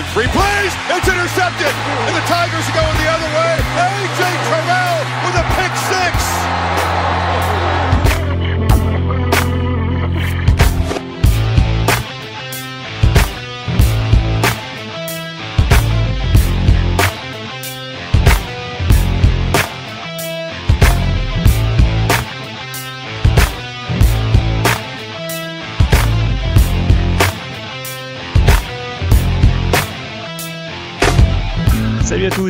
in three plays. It's intercepted. And the Tigers are going the other way. A.J. Terrell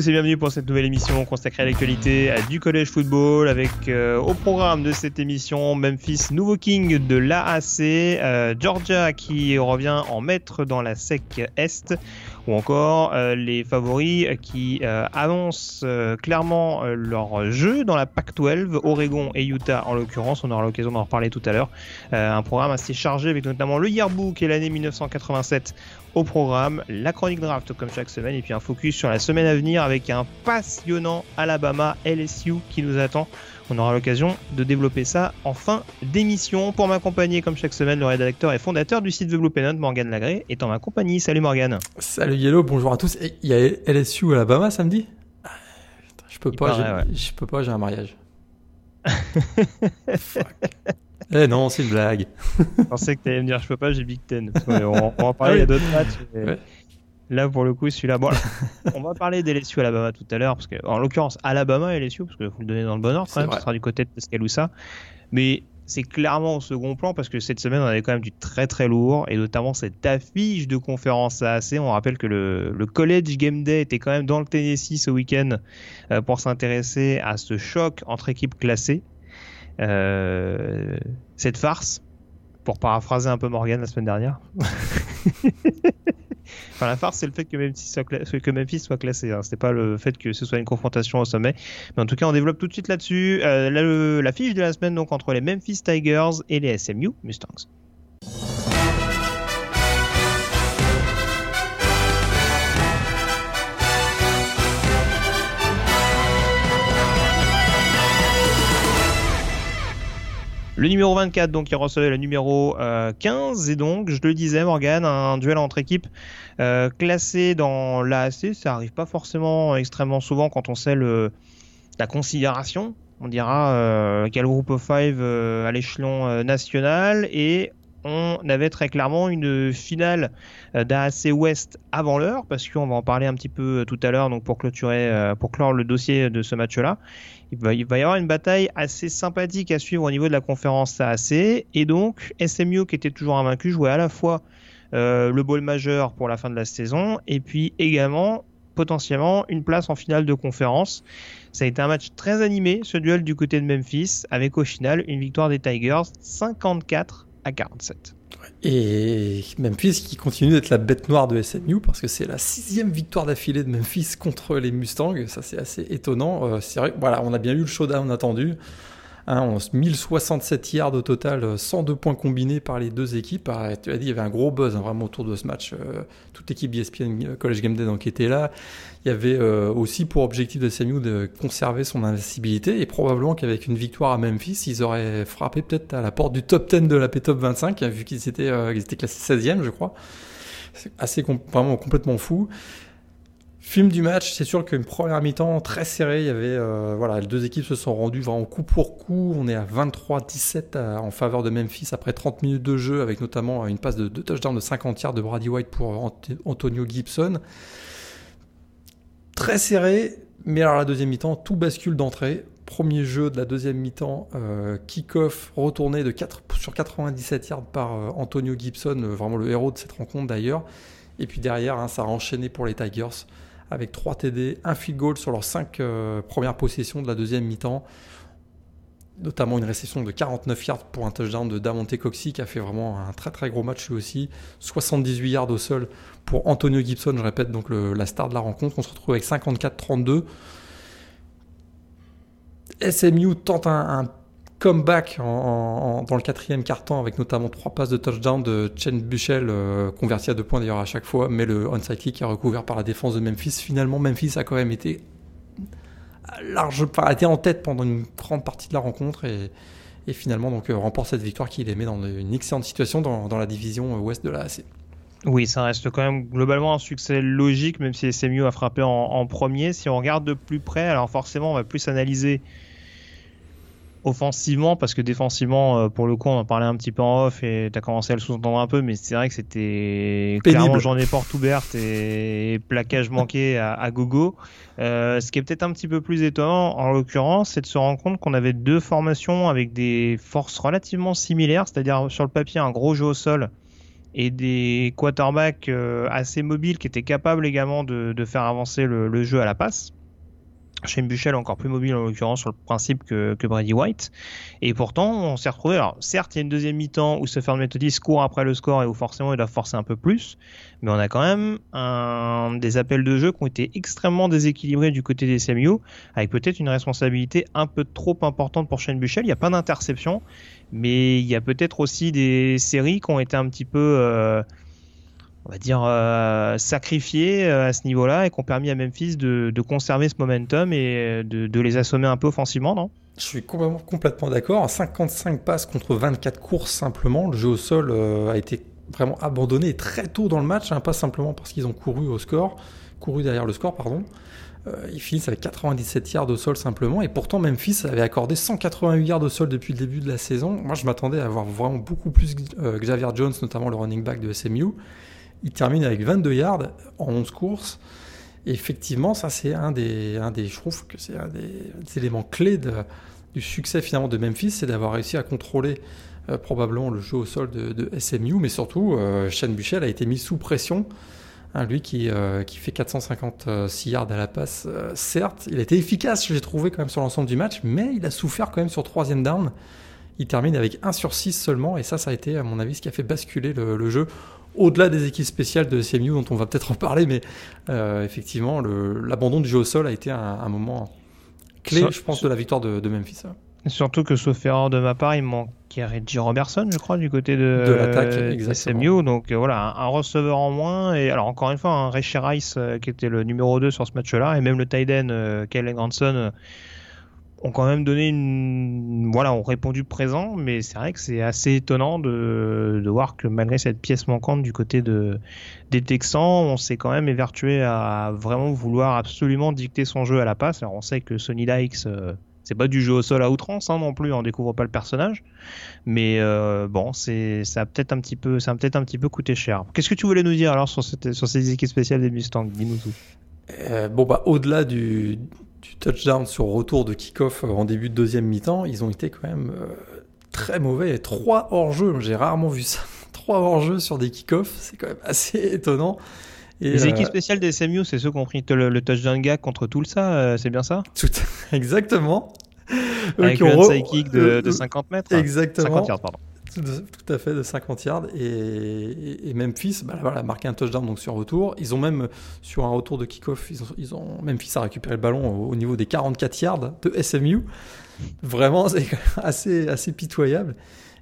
tous et bienvenue pour cette nouvelle émission consacrée à l'actualité du collège football avec euh, au programme de cette émission Memphis nouveau king de l'AAC, euh, Georgia qui revient en maître dans la SEC Est ou encore euh, les favoris qui euh, annoncent euh, clairement euh, leur jeu dans la Pac-12, Oregon et Utah en l'occurrence, on aura l'occasion d'en reparler tout à l'heure. Euh, un programme assez chargé avec notamment le yearbook et l'année 1987 au programme, la chronique draft comme chaque semaine et puis un focus sur la semaine à venir avec un passionnant Alabama LSU qui nous attend. On aura l'occasion de développer ça en fin d'émission. Pour m'accompagner comme chaque semaine, le rédacteur et fondateur du site The Blue Morgan Lagré, est en ma compagnie. Salut Morgan. Salut Yellow, bonjour à tous. Il y a LSU Alabama samedi? Ah, Je peux Il pas, paraît, je peux pas, j'ai un mariage. Fuck. Eh non, c'est une blague. Je pensais que tu allais me dire je peux pas, j'ai Big Ten. On, on va en parler, Ah oui. il y a d'autres matchs. mais Ouais. Là, pour le coup, celui-là. Bon, on va parler d'LSU Alabama tout à l'heure, parce que, en l'occurrence, Alabama et LSU, parce que vous le donnez dans le bon ordre, quand même, vrai. ce sera du côté de Tuscaloosa. Mais c'est clairement au second plan, parce que cette semaine, on avait quand même du très très lourd, et notamment cette affiche de conférence AAC. On rappelle que le, le College Game Day était quand même dans le Tennessee ce week-end euh, pour s'intéresser à ce choc entre équipes classées. Euh, cette farce, pour paraphraser un peu Morgan la semaine dernière. enfin, la farce, c'est le fait que Memphis soit, cla- que Memphis soit classé. Hein. C'était pas le fait que ce soit une confrontation au sommet. Mais en tout cas, on développe tout de suite là-dessus. Euh, le- la fiche de la semaine donc entre les Memphis Tigers et les SMU Mustangs. Le numéro 24, donc, il recevait le numéro euh, 15. Et donc, je le disais, Morgan, un duel entre équipes euh, classées dans l'AAC. Ça arrive pas forcément extrêmement souvent quand on sait la considération. On dira euh, quel groupe of five euh, à l'échelon euh, national. Et on avait très clairement une finale euh, d'AAC West avant l'heure, parce qu'on va en parler un petit peu euh, tout à l'heure, donc pour clôturer, euh, pour clore le dossier de ce match-là. Il va, y avoir une bataille assez sympathique à suivre au niveau de la conférence AAC. Et donc, SMU, qui était toujours invaincu, jouait à la fois le bowl majeur pour la fin de la saison, et puis également potentiellement une place en finale de conférence. Ça a été un match très animé, ce duel du côté de Memphis, avec au final une victoire des Tigers 54 à 47. Et Memphis qui continue d'être la bête noire de SMU parce que c'est la sixième victoire d'affilée de Memphis contre les Mustangs. Ça, c'est assez étonnant. Euh, vrai, voilà, on a bien eu le showdown attendu. Hein, on- 1067 yards au total, euh, 102 points combinés par les deux équipes. Ah, tu as dit, il y avait un gros buzz hein, vraiment autour de ce match. Euh, toute l'équipe ESPN College Game Day donc, était là. Il y avait euh, aussi pour objectif de SMU de conserver son invincibilité et probablement qu'avec une victoire à Memphis, ils auraient frappé peut-être à la porte du top 10 de la P-Top 25, vu qu'ils étaient, euh, classés 16e, je crois. C'est assez vraiment complètement fou. Film du match, c'est sûr qu'une première mi-temps très serrée. Y avait, euh, voilà, les deux équipes se sont rendues vraiment coup pour coup. On est à 23-17 à- en faveur de Memphis après 30 minutes de jeu, avec notamment une passe de, de touchdown de 50 yards de Brady White pour Ant- Antonio Gibson. Très serré, mais alors la deuxième mi-temps, tout bascule d'entrée. Premier jeu de la deuxième mi-temps, euh, kick-off retourné de 4, sur 97 yards par euh, Antonio Gibson, euh, vraiment le héros de cette rencontre d'ailleurs. Et puis derrière, hein, ça a enchaîné pour les Tigers avec 3 TD, un field goal sur leurs 5 premières possessions de la deuxième mi-temps. Notamment une réception de 49 yards pour un touchdown de Damonte Coxey qui a fait vraiment un très très gros match lui aussi. 78 yards au sol pour Antonio Gibson, je répète, donc la star de la rencontre. On se retrouve avec 54-32. SMU tente un, un comeback en- dans le quatrième quart-temps avec notamment trois passes de touchdown de Chen Buchel euh, converti à deux points d'ailleurs à chaque fois, mais le onside kick est recouvert par la défense de Memphis. Finalement, Memphis a quand même été large, a été en tête pendant une grande partie de la rencontre et, finalement donc euh, remporte cette victoire qui les met dans une excellente situation dans, dans la division euh, ouest de la AC. Oui, ça reste quand même globalement un succès logique, même si SMU a frappé en, en, premier. Si on regarde de plus près, alors forcément, on va plus analyser offensivement, parce que défensivement, euh, pour le coup, on en parlait un petit peu en off et tu as commencé à le sous-entendre un peu, mais c'est vrai que c'était clairement journée porte ouverte et, plaquage manqué à, à gogo. Euh, ce qui est peut-être un petit peu plus étonnant, en l'occurrence, c'est de se rendre compte qu'on avait deux formations avec des forces relativement similaires, c'est-à-dire sur le papier un gros jeu au sol et des quarterbacks euh, assez mobiles qui étaient capables également de, de faire avancer le, le jeu à la passe. Shane Buchel encore plus mobile en l'occurrence sur le principe que, Brady White. Et pourtant, on s'est retrouvé. Alors, certes, il y a une deuxième mi-temps où Stephen Methodist court après le score et où forcément il doit forcer un peu plus. Mais on a quand même des appels de jeu qui ont été extrêmement déséquilibrés du côté des SMU, avec peut-être une responsabilité un peu trop importante pour Shane Buchel. Il n'y a pas d'interception, mais il y a peut-être aussi des séries qui ont été un petit peu. Euh, on va dire, euh, sacrifiés euh, à ce niveau-là et qui ont permis à Memphis de, de conserver ce momentum et de, de, les assommer un peu offensivement, non? Je suis complètement, complètement d'accord. 55 passes contre 24 courses simplement. Le jeu au sol euh, a été vraiment abandonné très tôt dans le match, hein, pas simplement parce qu'ils ont couru au score, couru derrière le score, pardon. Euh, ils finissent avec 97 yards au sol simplement, et pourtant Memphis avait accordé 188 yards au sol depuis le début de la saison. Moi, je m'attendais à avoir vraiment beaucoup plus euh, Xavier Jones, notamment le running back de SMU. Il termine avec 22 yards en 11 courses. Effectivement, ça c'est un des, un des, je trouve que c'est un des, éléments clés du succès finalement de Memphis, c'est d'avoir réussi à contrôler euh, probablement le jeu au sol de, SMU, mais surtout euh, Shane Buchel a été mis sous pression. Hein, lui qui, euh, qui fait 456 yards à la passe, euh, certes, il a été efficace, j'ai trouvé quand même sur l'ensemble du match, mais il a souffert quand même sur troisième down. Il termine avec 1 sur 6 seulement, et ça, ça a été, à mon avis, ce qui a fait basculer le, le jeu au-delà des équipes spéciales de CMU dont on va peut-être en parler, mais euh, effectivement, l'abandon du jeu au sol a été un, un moment clé, je pense, de la victoire de, de Memphis. Surtout que, sauf erreur de ma part, il manquait Reggie Robertson, je crois, du côté de, de l'attaque SMU. Donc euh, voilà, un, un, receveur en moins. Et alors, encore une fois, un Ray Rice euh, qui était le numéro 2 sur ce match-là, et même le euh, Kellen Granson ont quand même donné une voilà ont répondu présent mais c'est vrai que c'est assez étonnant de, de voir que malgré cette pièce manquante du côté de des Texans on s'est quand même évertué à vraiment vouloir absolument dicter son jeu à la passe. Alors on sait que Sony Dykes euh, c'est pas du jeu au sol à outrance hein, non plus on découvre pas le personnage. Mais euh, bon c'est ça a peut-être un petit peu ça peut-être un petit peu coûté cher. Qu'est-ce que tu voulais nous dire alors sur cette sur ces équipes spéciales des Mustangs? Dis-nous tout. Euh, bon bah au-delà du du touchdown sur retour de kick-off en début de deuxième mi-temps, ils ont été quand même euh, très mauvais. Trois hors-jeu, j'ai rarement vu ça. Trois hors-jeu sur des kick-offs, c'est quand même assez étonnant. Et les euh, équipes spéciales des SMU, c'est ceux qui ont pris le, le touchdown gag contre Tulsa, euh, c'est bien ça? Tout, Exactement. Avec le de, de, 50 mètres. Exactement. 50 yards, pardon. Tout à fait, de 50 yards. Et, Memphis bah, voilà, a marqué un touchdown donc sur retour. Ils ont même, sur un retour de kick-off, ils ont, Memphis a récupéré le ballon au, au, niveau des 44 yards de SMU. Vraiment, c'est assez, pitoyable.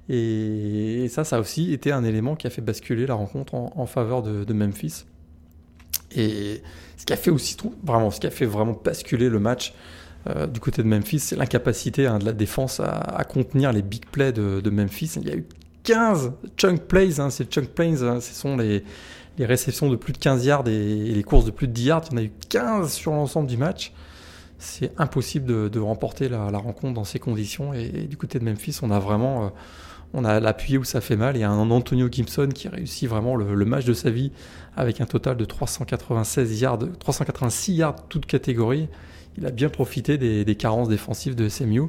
Et, et, ça, ça a aussi été un élément qui a fait basculer la rencontre en, en faveur de, de, Memphis. Et ce qui a fait aussi, vraiment, ce qui a fait vraiment basculer le match, euh, du côté de Memphis, c'est l'incapacité hein, de la défense à, contenir les big plays de, Memphis. Il y a eu 15 chunk plays, hein, ces chunk plays, hein, ce sont les, réceptions de plus de 15 yards et, les courses de plus de 10 yards. Il y en a eu 15 sur l'ensemble du match. C'est impossible de, remporter la, rencontre dans ces conditions. Et, du côté de Memphis, on a vraiment euh, on a l'appuyé où ça fait mal. Et un Antonio Gibson qui réussit vraiment le, le, match de sa vie avec un total de 396 yards, 386 yards toutes catégories il a bien profité des, des, carences défensives de SMU.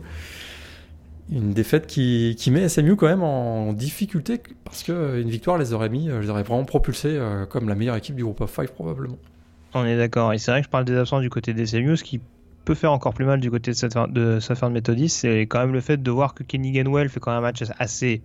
Une défaite qui, qui, met SMU quand même en difficulté parce qu'une victoire les aurait mis, les aurait vraiment propulsés euh, comme la meilleure équipe du groupe of 5 probablement. On est d'accord. Et c'est vrai que je parle des absents du côté des SMU, ce qui peut faire encore plus mal du côté de de Methodist, c'est quand même le fait de voir que Kenny Gainwell fait quand même un match assez.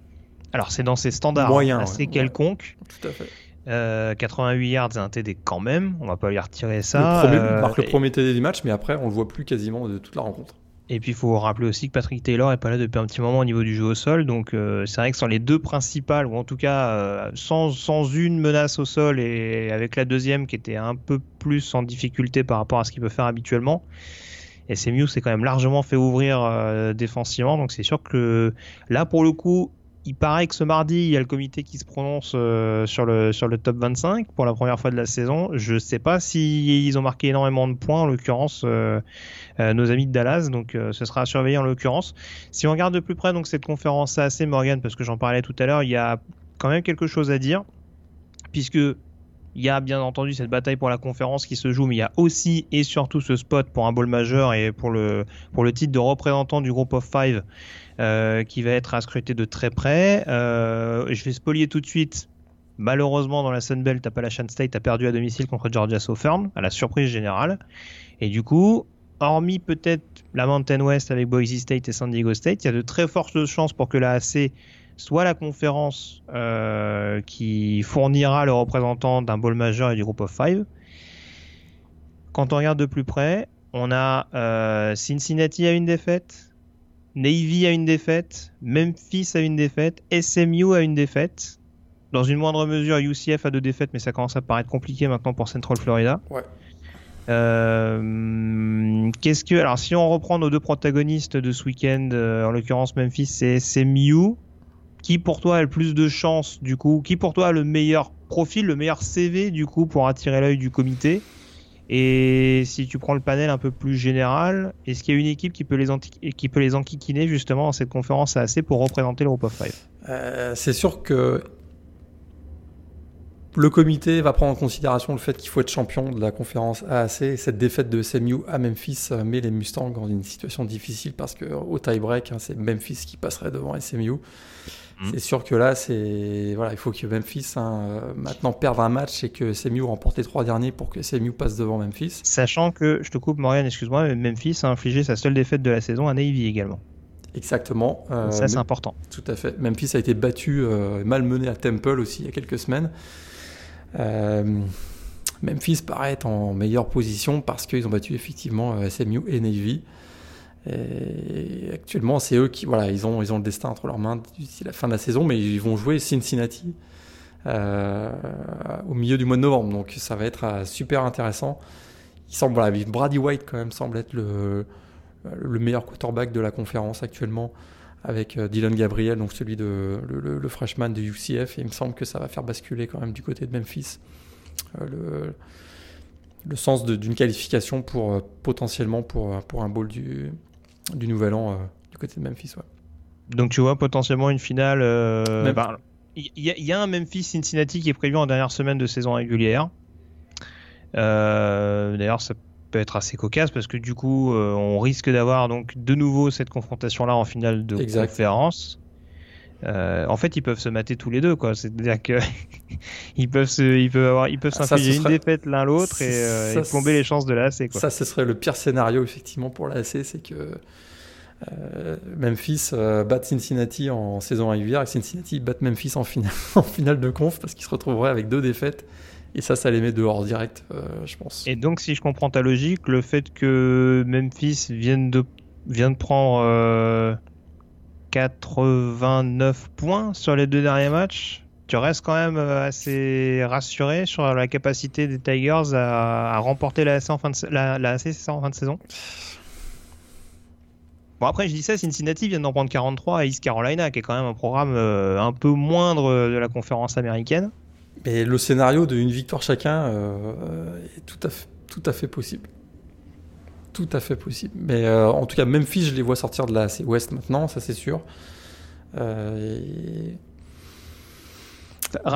Alors c'est dans ses standards Moyen, assez ouais. quelconque. Tout à fait. Euh, 88 yards, c'est un TD quand même. On va pas lui retirer ça. Le premier, euh, marque le premier TD du match, mais après, on le voit plus quasiment de toute la rencontre. Et puis il faut rappeler aussi que Patrick Taylor est pas là depuis un petit moment au niveau du jeu au sol, donc euh, c'est vrai que sur les deux principales, ou en tout cas euh, sans, sans une menace au sol et avec la deuxième qui était un peu plus en difficulté par rapport à ce qu'il peut faire habituellement, et SMU s'est quand même largement fait ouvrir euh, défensivement, donc c'est sûr que là pour le coup il paraît que ce mardi, il y a le comité qui se prononce euh, sur, le, sur le top 25 pour la première fois de la saison. Je sais pas s'ils ils ont marqué énormément de points, en l'occurrence, euh, euh, nos amis de Dallas. Donc, ce sera à surveiller en l'occurrence. Si on regarde de plus près donc cette conférence assez Morgan, parce que j'en parlais tout à l'heure, il y a quand même quelque chose à dire, puisque il y a bien entendu cette bataille pour la conférence qui se joue, mais il y a aussi et surtout ce spot pour un bowl majeur et pour le, pour le titre de représentant du groupe of five euh, qui va être à scruter de très près. Euh, je vais spolier tout de suite. Malheureusement, dans la Sunbelt, Appalachian State a perdu à domicile contre Georgia Southern, à la surprise générale. Et du coup, hormis peut-être la Mountain West avec Boise State et San Diego State, il y a de très fortes chances pour que la soit la conférence euh, qui fournira le représentant d'un bowl majeur et du groupe of five. Quand on regarde de plus près, on a Cincinnati à une défaite, Navy a une défaite, Memphis a une défaite, SMU a une défaite. Dans une moindre mesure, UCF a deux défaites, mais ça commence à paraître compliqué maintenant pour Central Florida. Ouais. Euh, qu'est-ce que alors si on reprend nos deux protagonistes de ce week-end, en l'occurrence Memphis et SMU, qui pour toi a le plus de chances du coup Qui pour toi a le meilleur profil, le meilleur CV du coup pour attirer l'œil du comité? Et si tu prends le panel un peu plus général, est-ce qu'il y a une équipe qui peut les, enquiquiner justement dans cette conférence assez pour représenter le Group of Five? Euh, C'est sûr que le comité va prendre en considération le fait qu'il faut être champion de la conférence AAC. Et cette défaite de SMU à Memphis euh, met les Mustangs dans une situation difficile parce qu'au tie-break, hein, c'est Memphis qui passerait devant SMU. Mm. C'est sûr que là, c'est voilà, il faut que Memphis hein, euh, maintenant perde un match et que SMU remporte les trois derniers pour que SMU passe devant Memphis. Sachant que, je te coupe Morgan, excuse-moi, mais Memphis a infligé sa seule défaite de la saison à Navy également. Exactement. Euh, ça, c'est important. Tout à fait. Memphis a été battu, euh, malmené à Temple aussi il y a quelques semaines. Memphis paraît être en meilleure position parce qu'ils ont battu effectivement SMU et Navy. Actuellement, c'est eux qui, voilà, ils ont, ils ont le destin entre leurs mains d'ici la fin de la saison, mais ils vont jouer Cincinnati euh, au milieu du mois de novembre, donc ça va être euh, super intéressant. Il semble, voilà, Brady White quand même semble être le, le meilleur quarterback de la conférence actuellement, avec euh, Dylan Gabriel, donc celui de le, le, freshman de UCF, et il me semble que ça va faire basculer quand même du côté de Memphis. le, le sens d'une qualification pour potentiellement pour, pour un bowl du, du Nouvel An euh, du côté de Memphis. Ouais. Donc tu vois potentiellement une finale. Euh, bah, il y, a un Memphis-Cincinnati qui est prévu en dernière semaine de saison régulière. Euh, d'ailleurs, ça peut être assez cocasse parce que du coup, on risque d'avoir donc de nouveau cette confrontation-là en finale de conférence. en fait, ils peuvent se mater tous les deux, quoi. C'est-à-dire que ils peuvent se, ils peuvent avoir, ils peuvent s'infliger une défaite l'un l'autre et, plomber les chances de l'AC. Ça, ce serait le pire scénario effectivement pour l'AC, c'est que euh, Memphis euh, bat Cincinnati en saison régulière et Cincinnati bat Memphis en finale, en finale de conf parce qu'ils se retrouveraient avec deux défaites. Et ça, ça les met dehors direct, euh, je pense. Et donc, si je comprends ta logique, le fait que Memphis vienne de, prendre 89 points sur les deux derniers matchs, tu restes quand même assez rassuré sur la capacité des Tigers à, remporter la AC en fin de, en fin de saison? Bon après je dis ça, Cincinnati vient d'en prendre 43 à East Carolina, qui est quand même un programme euh, un peu moindre de la conférence américaine. Mais le scénario d'une victoire chacun euh, est tout à, fait, tout à fait possible. Tout à fait possible. Mais euh, en tout cas, Memphis, je les vois sortir de la C Ouest maintenant, ça c'est sûr. Et...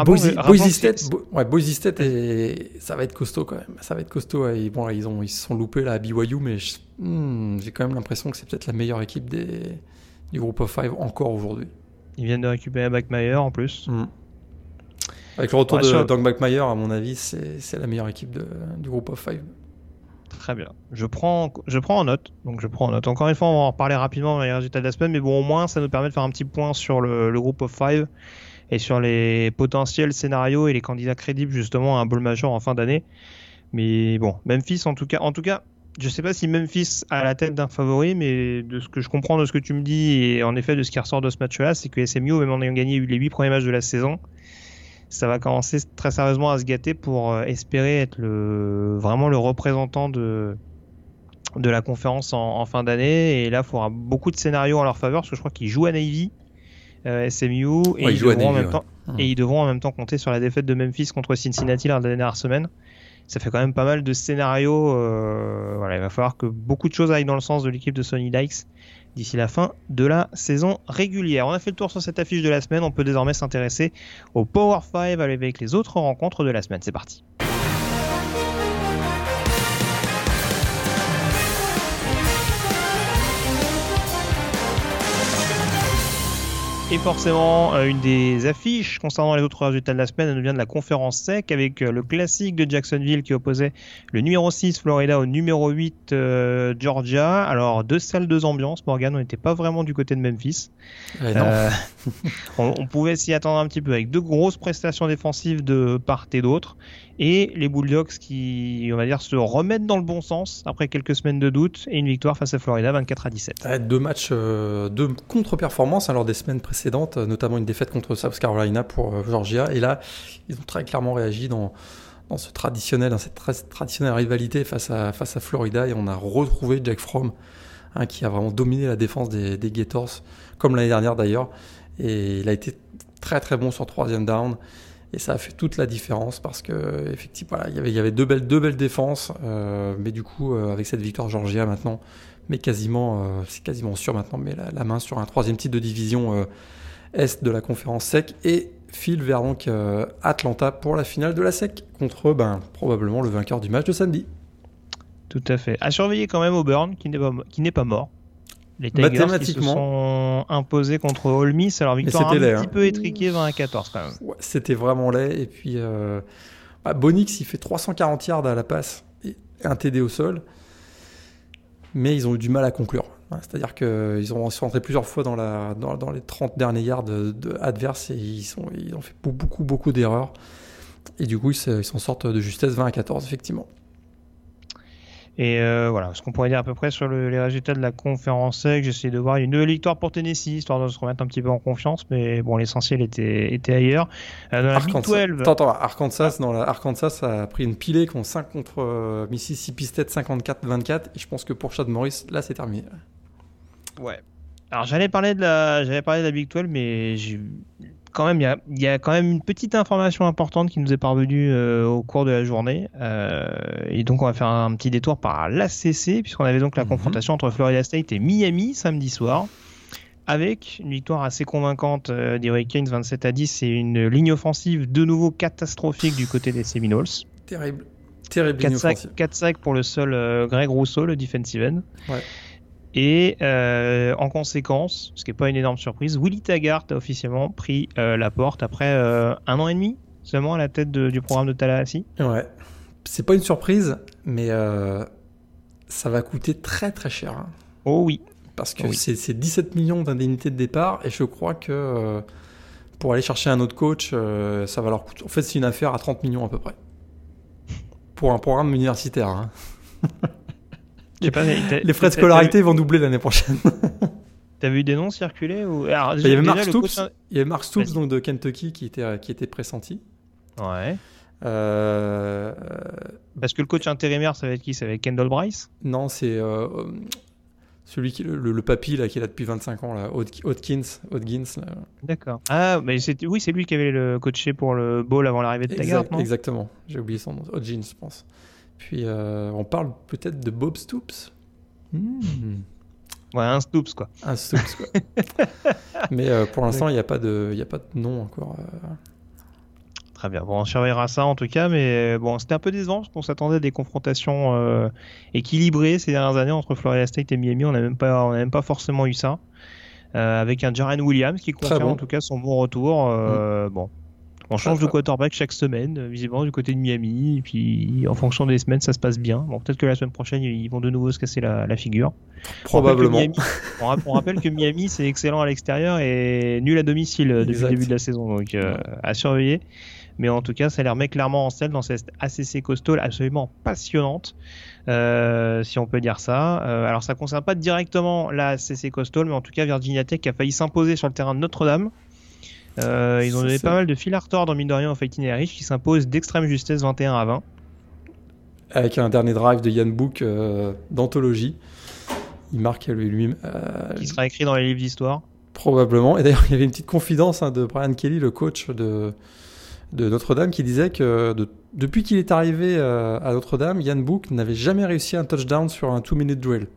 Boise, State, ouais, State et ça va être costaud quand même. Ça va être costaud. Et bon, ils ont ils se sont loupés là à BYU, mais hmm, j'ai quand même l'impression que c'est peut-être la meilleure équipe des, du groupe of five encore aujourd'hui. Ils viennent de récupérer Backmeyer en plus. Hmm. Avec le retour de Doug Backmeyer, à mon avis, c'est la meilleure équipe de, du groupe of five. Très bien. Je prends, je prends en note. Donc je prends en note. Encore une fois, on va en reparler rapidement dans les résultats de la semaine, mais bon, au moins, ça nous permet de faire un petit point sur le, le groupe of five et sur les potentiels scénarios et les candidats crédibles justement à un bowl major en fin d'année. Mais bon, Memphis en tout cas, en tout cas, je sais pas si Memphis a la tête d'un favori, mais de ce que je comprends de ce que tu me dis et en effet de ce qui ressort de ce match-là, c'est que SMU, même en ayant gagné les huit premiers matchs de la saison, ça va commencer très sérieusement à se gâter pour euh, espérer être le vraiment le représentant de de la conférence en, fin d'année. Et là, il faudra beaucoup de scénarios en leur faveur, parce que je crois qu'ils jouent à Navy. SMU et, Ouais, ils ils jouent à devront en Navy, même ouais. temps, et ils devront en même temps compter sur la défaite de Memphis contre Cincinnati la dernière semaine. Ça fait quand même pas mal de scénarios. euh, voilà, il va falloir que beaucoup de choses aillent dans le sens de l'équipe de Sony Dykes d'ici la fin de la saison régulière. On a fait le tour sur cette affiche de la semaine. On peut désormais s'intéresser au Power 5 avec les autres rencontres de la semaine. C'est parti. Et forcément, euh, une des affiches concernant les autres résultats de la semaine, elle nous vient de la conférence sec avec euh, le classique de Jacksonville qui opposait le numéro 6 Florida au numéro 8 euh, Georgia. Alors, deux salles, deux ambiances. Morgan, on n'était pas vraiment du côté de Memphis. Ouais. Euh, on, on pouvait s'y attendre un petit peu avec deux grosses prestations défensives de part et d'autre. Et les Bulldogs qui, on va dire, se remettent dans le bon sens après quelques semaines de doute et une victoire face à Florida 24 à 17. Ouais, Deux matchs, euh, deux contre-performances hein, lors des semaines précédentes, euh, notamment une défaite contre South Carolina pour euh, Georgia. Et là, ils ont très clairement réagi dans, dans ce traditionnel, dans cette tra- traditionnelle rivalité face à, face à Florida. Et on a retrouvé Jack Fromm, hein, qui a vraiment dominé la défense des, des Gators, comme l'année dernière d'ailleurs. Et il a été très très bon sur troisième down. Et ça a fait toute la différence parce que effectivement, il y avait, deux belles, défenses, euh, mais du coup, euh, avec cette victoire Georgia maintenant, mais quasiment, euh, c'est quasiment sûr maintenant, mais la, main sur un troisième titre de division Est de la conférence SEC et file vers donc Atlanta pour la finale de la SEC contre ben, probablement le vainqueur du match de samedi. Tout à fait. À surveiller quand même Auburn, qui n'est pas mort. Les Tigers qui se Mathématiquement. sont imposés contre Ole Miss. Alors, victoire un laid, petit hein. peu étriquée 20 à 14 quand même. Ouais, C'était vraiment laid. Et puis, euh, bah, Bonix, il fait 340 yards à la passe et un TD au sol. Mais ils ont eu du mal à conclure. C'est-à-dire qu'ils ont ils sont rentrés plusieurs fois dans, la, dans, dans les 30 derniers yards de, de adverses et ils, sont, ils ont fait beaucoup, beaucoup, beaucoup d'erreurs. Et du coup, ils s'en sortent de justesse 20 à 14, effectivement. Et euh, voilà, ce qu'on pourrait dire à peu près sur le- les résultats de la conférence sec, j'essaie de voir une nouvelle victoire pour Tennessee, histoire de se remettre un petit peu en confiance, mais bon, l'essentiel était, était ailleurs. Euh, dans la Big Arkansas, 12, attends, attends, Arkansas, dans la, Arkansas a pris une pilée contre, 5 contre euh, Mississippi State 54-24. Et je pense que pour Chad Morris, là, c'est terminé. Ouais. Alors j'allais parler de la, j'allais parler de la Big 12, mais j'ai quand même, il y a, il y a quand même une petite information importante qui nous est parvenue euh, au cours de la journée. Euh, et donc on va faire un petit détour par l'ACC, puisqu'on avait donc la Mhm. confrontation entre Florida State et Miami samedi soir. Avec une victoire assez convaincante euh, des Hurricanes 27 à 10 et une ligne offensive de nouveau catastrophique du côté des Seminoles. Terrible. Terrible 4 ligne sacs, offensive. 4 sacs pour le seul euh, Greg Rousseau, le defensive end. Ouais. Et euh, en conséquence, ce qui n'est pas une énorme surprise, Willy Taggart a officiellement pris euh, la porte après euh, un an et demi seulement à la tête de- du programme de Tallahassee. Ouais. C'est pas une surprise, mais ça va coûter très très cher. hein. Oh oui. parce que Oui. c'est c'est 17 millions d'indemnités de départ. Et je crois que pour aller chercher un autre coach, ça va leur coûter. En fait, c'est une affaire à 30 millions à peu près. Pour un programme universitaire. hein. Pas, Les frais de scolarité vont doubler l'année prochaine. T'as vu des noms circuler ou... Alors, Il y avait Mark Stoops, coach- il y avait Mark Stoops Vas-y. donc de Kentucky qui était, qui était pressenti. Ouais. Euh, Parce que le coach intérimaire, ça va être qui? Ça va être Kendall Bryce? Non, c'est euh, euh, celui qui le, papy là, qui est là depuis 25 ans, là, Hod- Hodkins. Hodgins, là. D'accord. Ah, mais oui, c'est lui qui avait le coaché pour le bowl avant l'arrivée de Taggart, Exact- exactement. J'ai oublié son nom. Hodgins, je pense. Puis euh, on parle peut-être de Bob Stoops. Hmm. Ouais, un Stoops, quoi. Un Stoops, quoi. Mais euh, pour l'instant, il n'y a, pas de- y a pas de nom encore. euh. Très bien. Bon, on surveillera ça en tout cas, mais bon, c'était un peu décevant parce qu'on s'attendait à des confrontations équilibrées ces dernières années entre Florida State et Miami. On n'a même pas, on même pas forcément eu ça. Avec un Jaren Williams qui confirme bon. en tout cas son bon retour. Euh, Bon, on change de quarterback chaque semaine, euh, visiblement du côté de Miami. Et puis, en fonction des semaines, ça se passe bien. Bon, peut-être que la semaine prochaine, ils vont de nouveau se casser la, la figure. Probablement. On rappelle que Miami, c'est excellent à l'extérieur et nul à domicile euh, depuis Exact. le début de la saison. Donc, euh, à surveiller. Mais en tout cas, ça les remet clairement en selle dans cette ACC coastal absolument passionnante, euh, si on peut dire ça. Euh, alors, ça concerne pas directement la ACC coastal, mais en tout cas, Virginia Tech a failli s'imposer sur le terrain de Notre-Dame. Euh, ils ont donné pas mal de fil à retordre, mine de rien, au Fighting Irish, qui s'impose d'extrême justesse 21 à 20. Avec un dernier drive de Yann Book euh, d'anthologie. Il marque lui-même. euh, qui sera écrit dans les livres d'histoire. Probablement. Et d'ailleurs, il y avait une petite confidence hein, de Brian Kelly, le coach de, de Notre-Dame, qui disait que depuis qu'il est arrivé euh, à Notre-Dame, Yann Book n'avait jamais réussi un touchdown sur un two-minute drill.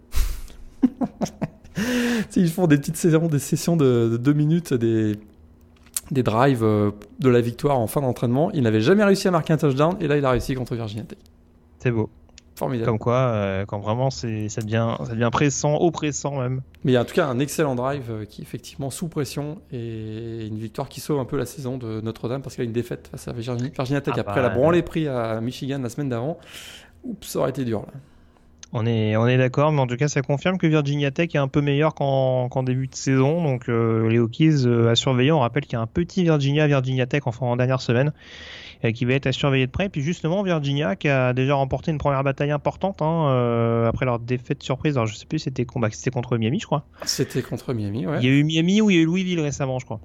Ils font des petites sessions, des sessions de, deux minutes, des, des drives euh, de la victoire en fin d'entraînement. Il n'avait jamais réussi à marquer un touchdown et là, il a réussi contre Virginia Tech. C'est beau. Formidable. Comme quoi, euh, quand vraiment c'est, ça, devient, ça devient pressant, oppressant même. Mais il y a en tout cas un excellent drive euh, qui est effectivement sous pression et une victoire qui sauve un peu la saison de Notre-Dame parce qu'il y a une défaite face à Virginia, Tech ah après bah, la branlée pris à Michigan la semaine d'avant. Oups, ça aurait été dur là. On est, on est d'accord, mais en tout cas, ça confirme que Virginia Tech est un peu meilleur qu'en, début de saison. Donc, euh, les Hokies à surveiller. On rappelle qu'il y a un petit Virginia, Virginia Tech en, en dernière semaine. Euh, qui va être à surveiller de près. Puis justement, Virginia qui a déjà remporté une première bataille importante hein, euh, après leur défaite surprise. Alors je sais plus, c'était c'était contre Miami, je crois. C'était contre Miami, ouais. Il y a eu Miami ou il y a eu Louisville récemment, je crois.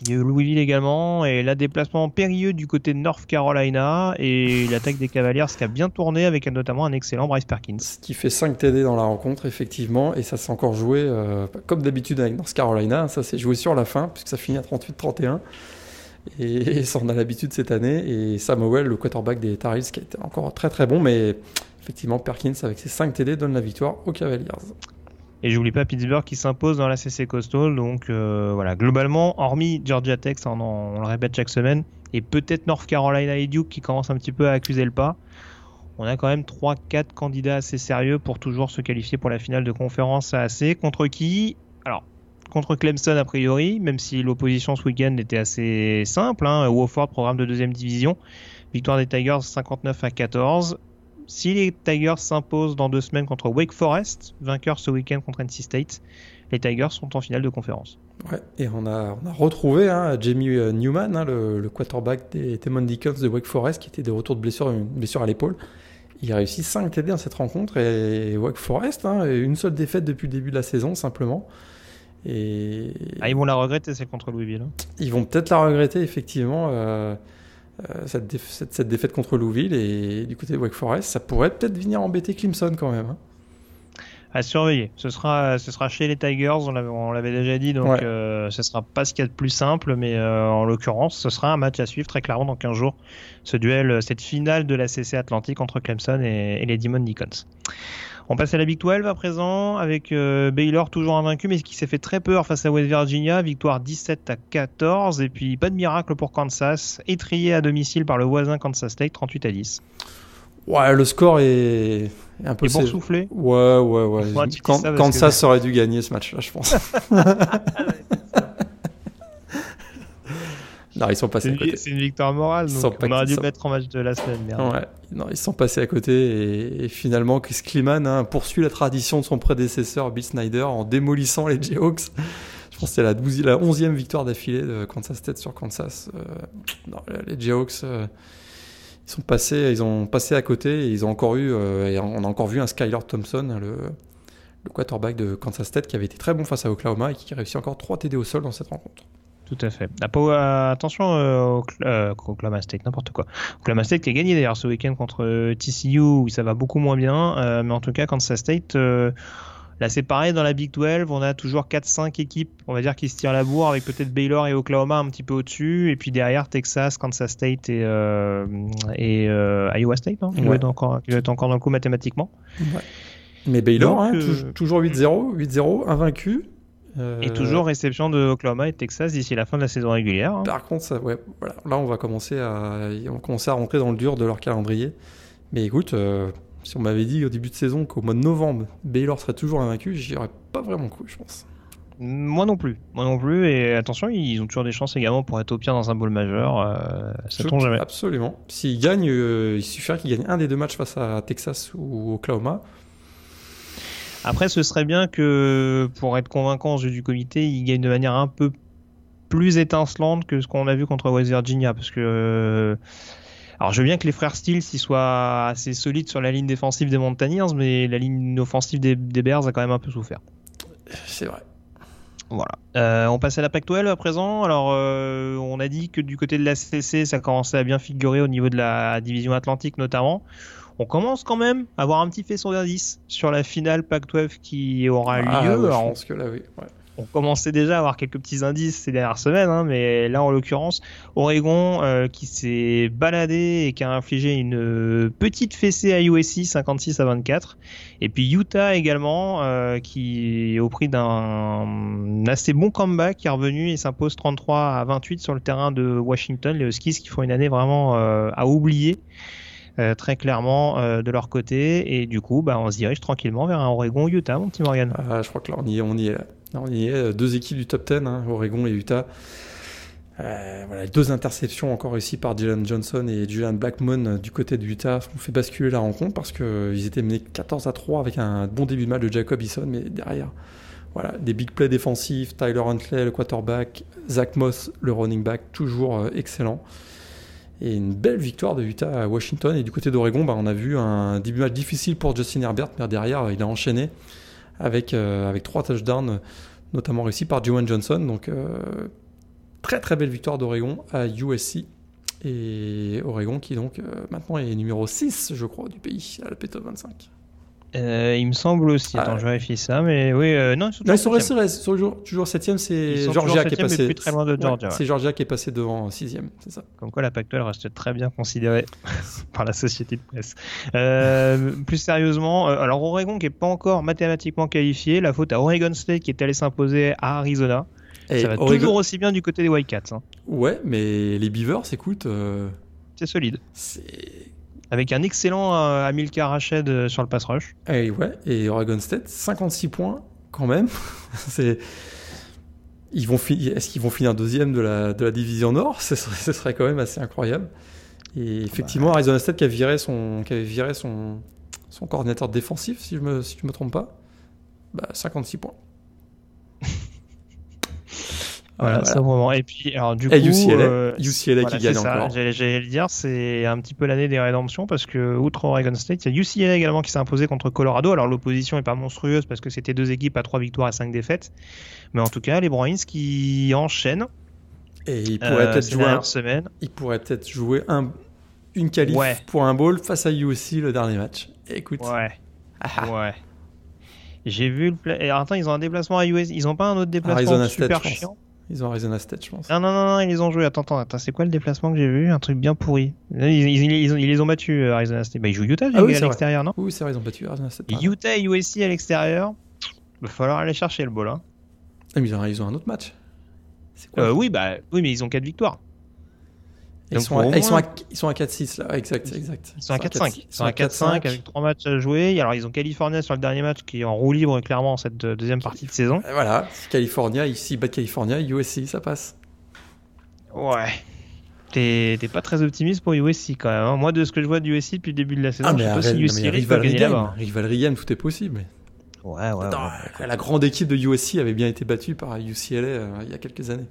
Il y a eu Louisville également et là déplacement périlleux du côté de North Carolina et l'attaque des Cavaliers qui a bien tourné avec notamment un excellent Bryce Perkins. Qui fait 5 TD dans la rencontre effectivement et ça s'est encore joué euh, comme d'habitude avec North Carolina. Ça s'est joué sur la fin puisque ça finit à 38-31. Et, ça, on a l'habitude cette année. Et Samuel, le quarterback des Tar Heels, qui a été encore très très bon, mais effectivement, Perkins, avec ses 5 TD, donne la victoire aux Cavaliers. Et j'oublie pas Pittsburgh qui s'impose dans la CC Coastal. Donc euh, voilà, globalement, hormis Georgia Tech, on, le répète chaque semaine, et peut-être North Carolina et Duke qui commencent un petit peu à accuser le pas, on a quand même 3-4 candidats assez sérieux pour toujours se qualifier pour la finale de conférence AAC. Contre qui? Alors, contre Clemson a priori, même si l'opposition ce week-end était assez simple. Hein, Wofford, programme de deuxième division. Victoire des Tigers 59 à 14. Si les Tigers s'imposent dans deux semaines contre Wake Forest, vainqueur ce week-end contre NC State, les Tigers sont en finale de conférence. Ouais, et on a, on a retrouvé hein, Jamie euh, Newman, hein, le, quarterback des Temon Deacons de Wake Forest, qui était de retour de blessure, une blessure à l'épaule. Il a réussi 5 TD dans cette rencontre et Wake Forest, hein, une seule défaite depuis le début de la saison simplement. Et... Ah, ils vont la regretter, c'est contre Louisville. Ils vont peut-être la regretter, effectivement, euh, euh, cette, cette, défaite contre Louisville. Et du côté de Wake Forest, ça pourrait peut-être venir embêter Clemson quand même. Hein. À surveiller. Ce sera, ce sera chez les Tigers, on l'avait déjà dit, donc euh, ce sera pas ce qu'il y a de plus simple, mais en l'occurrence, ce sera un match à suivre très clairement dans 15 jours. Ce duel, cette finale de la CC Atlantique entre Clemson et, et les Demon Deacons. On passe à la Big 12 à présent avec euh, Baylor toujours invaincu mais qui s'est fait très peur face à West Virginia, victoire 17 à 14 et puis pas de miracle pour Kansas, étrié à domicile par le voisin Kansas State 38 à 10. Ouais, le score est un peu bon soufflé. Ouais, ouais, ouais. Kansas aurait dû gagner ce match-là, je pense. Non, ils sont passés à côté. C'est une victoire morale, donc on aurait dû mettre en match de la semaine. Ouais, non, ils sont passés à côté et, finalement Chris Kliman hein, poursuit la tradition de son prédécesseur Bill Snyder en démolissant les Jayhawks. Je pense que c'est la, 12, la 11e victoire d'affilée de Kansas State sur Kansas. Euh, non, les Jayhawks, euh, ils sont passés, ils ont passé à côté et ils ont encore eu, euh, et on a encore vu un Skylar Thompson, le, le quarterback de Kansas State, qui avait été très bon face à Oklahoma et qui a réussi encore 3 TD au sol dans cette rencontre. Tout à fait. Ah, euh, attention euh, au euh, Oklahoma State, n'importe quoi. Oklahoma State qui a gagné d'ailleurs ce week-end contre TCU, où ça va beaucoup moins bien. mais en tout cas, Kansas State, là c'est pareil dans la Big 12, on a toujours 4-5 équipes, on va dire, qui se tirent la bourre, avec peut-être Baylor et Oklahoma un petit peu au-dessus. Et puis derrière, Texas, Kansas State et, et Iowa State, hein, qui, doit être encore, être encore dans le coup mathématiquement. Mais Baylor, hein, toujours 8-0, 8-0, invaincu. Et toujours réception de Oklahoma et Texas d'ici la fin de la saison régulière. Hein. Par contre, ça, ouais, voilà. là on va commencer à, on commencer à rentrer dans le dur de leur calendrier. Mais écoute, euh, si on m'avait dit au début de saison qu'au mois de novembre, Baylor serait toujours invaincu, j'y aurais pas vraiment cru, je pense. Moi non plus, moi non plus. Et attention, ils ont toujours des chances également pour être au pire dans un bowl majeur. Euh, ça tombe jamais. Absolument. S'ils gagnent, euh, il suffirait qu'ils gagnent un des deux matchs face à Texas ou Oklahoma. Après, ce serait bien que, pour être convaincant aux yeux du comité, il gagne de manière un peu plus étincelante que ce qu'on a vu contre West Virginia. Parce que. Euh, alors, je veux bien que les frères Steele soient assez solides sur la ligne défensive des Mountaineers, mais la ligne offensive des, Bears a quand même un peu souffert. C'est vrai. Voilà. Euh, on passe à la Pac-12 à présent. Alors, euh, on a dit que du côté de la CC, ça commençait à bien figurer au niveau de la division Atlantique notamment on commence quand même à avoir un petit faisceau d'indice sur la finale Pac-12 qui aura ah, lieu. je pense que là, oui. on commençait déjà à avoir quelques petits indices ces dernières semaines, hein, mais là en l'occurrence, Oregon euh, qui s'est baladé et qui a infligé une petite fessée à USC 56 à 24, et puis Utah également euh, qui au prix d'un assez bon comeback qui est revenu et s'impose 33 à 28 sur le terrain de Washington, les Huskies qui font une année vraiment euh, à oublier. Euh, très clairement euh, de leur côté et du coup bah, on se dirige tranquillement vers un Oregon-Utah mon petit Morgan. Ah, je crois que là on y est, on y est, on y est deux équipes du top 10, hein, Oregon et Utah. Euh, voilà, deux interceptions encore ici par Dylan Johnson et Julian Blackmon du côté de Utah ont fait basculer la rencontre parce qu'ils étaient menés 14 à 3 avec un bon début de match de Jacob Eason, mais derrière, voilà, des big plays défensifs, Tyler Huntley, le quarterback, Zach Moss, le running back, toujours euh, excellent. Et une belle victoire de Utah à Washington. Et du côté d'Oregon, bah, on a vu un début match difficile pour Justin Herbert, mais derrière, il a enchaîné avec, euh, trois touchdowns, notamment réussis par Juwan Johnson. Donc, euh, très très belle victoire d'Oregon à USC. Et Oregon qui donc euh, maintenant est numéro 6, je crois, du pays, à la P 25. Euh, il me semble aussi. Attends, Ah. je vérifie ça, mais oui, euh, non, ils sont Là, ils sont toujours restés, restés- sont toujours, toujours 7ème, c'est Georgia qui est passé. plus très loin de Georgia, ouais. C'est Georgia qui est passé devant 6ème, c'est ça. Comme quoi la Pac-12 reste très bien considérée par la société de presse. Euh, plus sérieusement, alors Oregon qui est pas encore mathématiquement qualifié, la faute à Oregon State qui est allé s'imposer à Arizona. Et ça va Oregon- toujours aussi bien du côté des Wildcats. Hein. Ouais, mais les Beavers, écoute, C'est solide. c'est Avec un excellent euh, Amilcar Rached euh, sur le pass rush. Et ouais, et Oregon State, 56 points quand même. c'est ils vont est-ce qu'ils vont finir deuxième de la, de la division Nord? Ce serait, ce serait quand même assez incroyable. Et effectivement, Arizona State qui, a viré son, qui avait viré son, son coordinateur défensif, si je me, si je me trompe pas, bah, 56 points. Voilà, Voilà, ça vraiment. Et puis, alors du Et coup, UCLA, euh, UCLA voilà, qui gagne ça. encore. J'allais le dire, c'est un petit peu l'année des rédemptions parce que outre Oregon State, il y a UCLA également qui s'est imposé contre Colorado. Alors l'opposition est pas monstrueuse parce que c'était deux équipes à trois victoires et cinq défaites, mais en tout cas les Bruins qui enchaînent Et il pourrait euh, peut-être jouer, un, dernières semaines. il pourrait peut-être jouer un, une qualif Ouais. pour un bowl face à USC le dernier match. Écoute, Ouais, ah, ouais. J'ai vu le. pla- et attends, ils ont un déplacement à US. Ils ont pas un autre déplacement Arizona super chiant? Ils ont Arizona State, je pense. Non, non, non, non, ils les ont joués. Attends, attends, attends. C'est quoi le déplacement que j'ai vu? Un truc bien pourri. Ils, ils- ils les ont battus, euh, Arizona State. Bah, ils jouent Utah, j'ai Ah oui, à l'extérieur, non? Oui, c'est vrai, ils ont battu Arizona State. Utah et USC à l'extérieur. Va falloir aller chercher le bol. Hein. Ah, mais ils ont, ils ont un autre match. C'est quoi? Euh, oui, bah, oui, mais ils ont 4 victoires. Ils, sont à, ils, sont à, ils sont à 4-6 là, exact, exact. Ils sont à 4-5. Ils sont à 4-5 4-5 avec 3 matchs à jouer. Alors, ils ont California sur le dernier match qui est en roue libre clairement en cette euh, deuxième partie de saison. Et Voilà, California, ici, bat California, USC, ça passe. Ouais. T'es pas très optimiste pour USC quand même. hein. Moi, de ce que je vois de USC depuis le début de la saison, Ah, mais, je sais pas si USC mais rivalry game, là-bas. rivalry game, tout est possible. Ouais, ouais, Attends, ouais. La grande équipe de USC avait bien été battue par UCLA euh, il y a quelques années.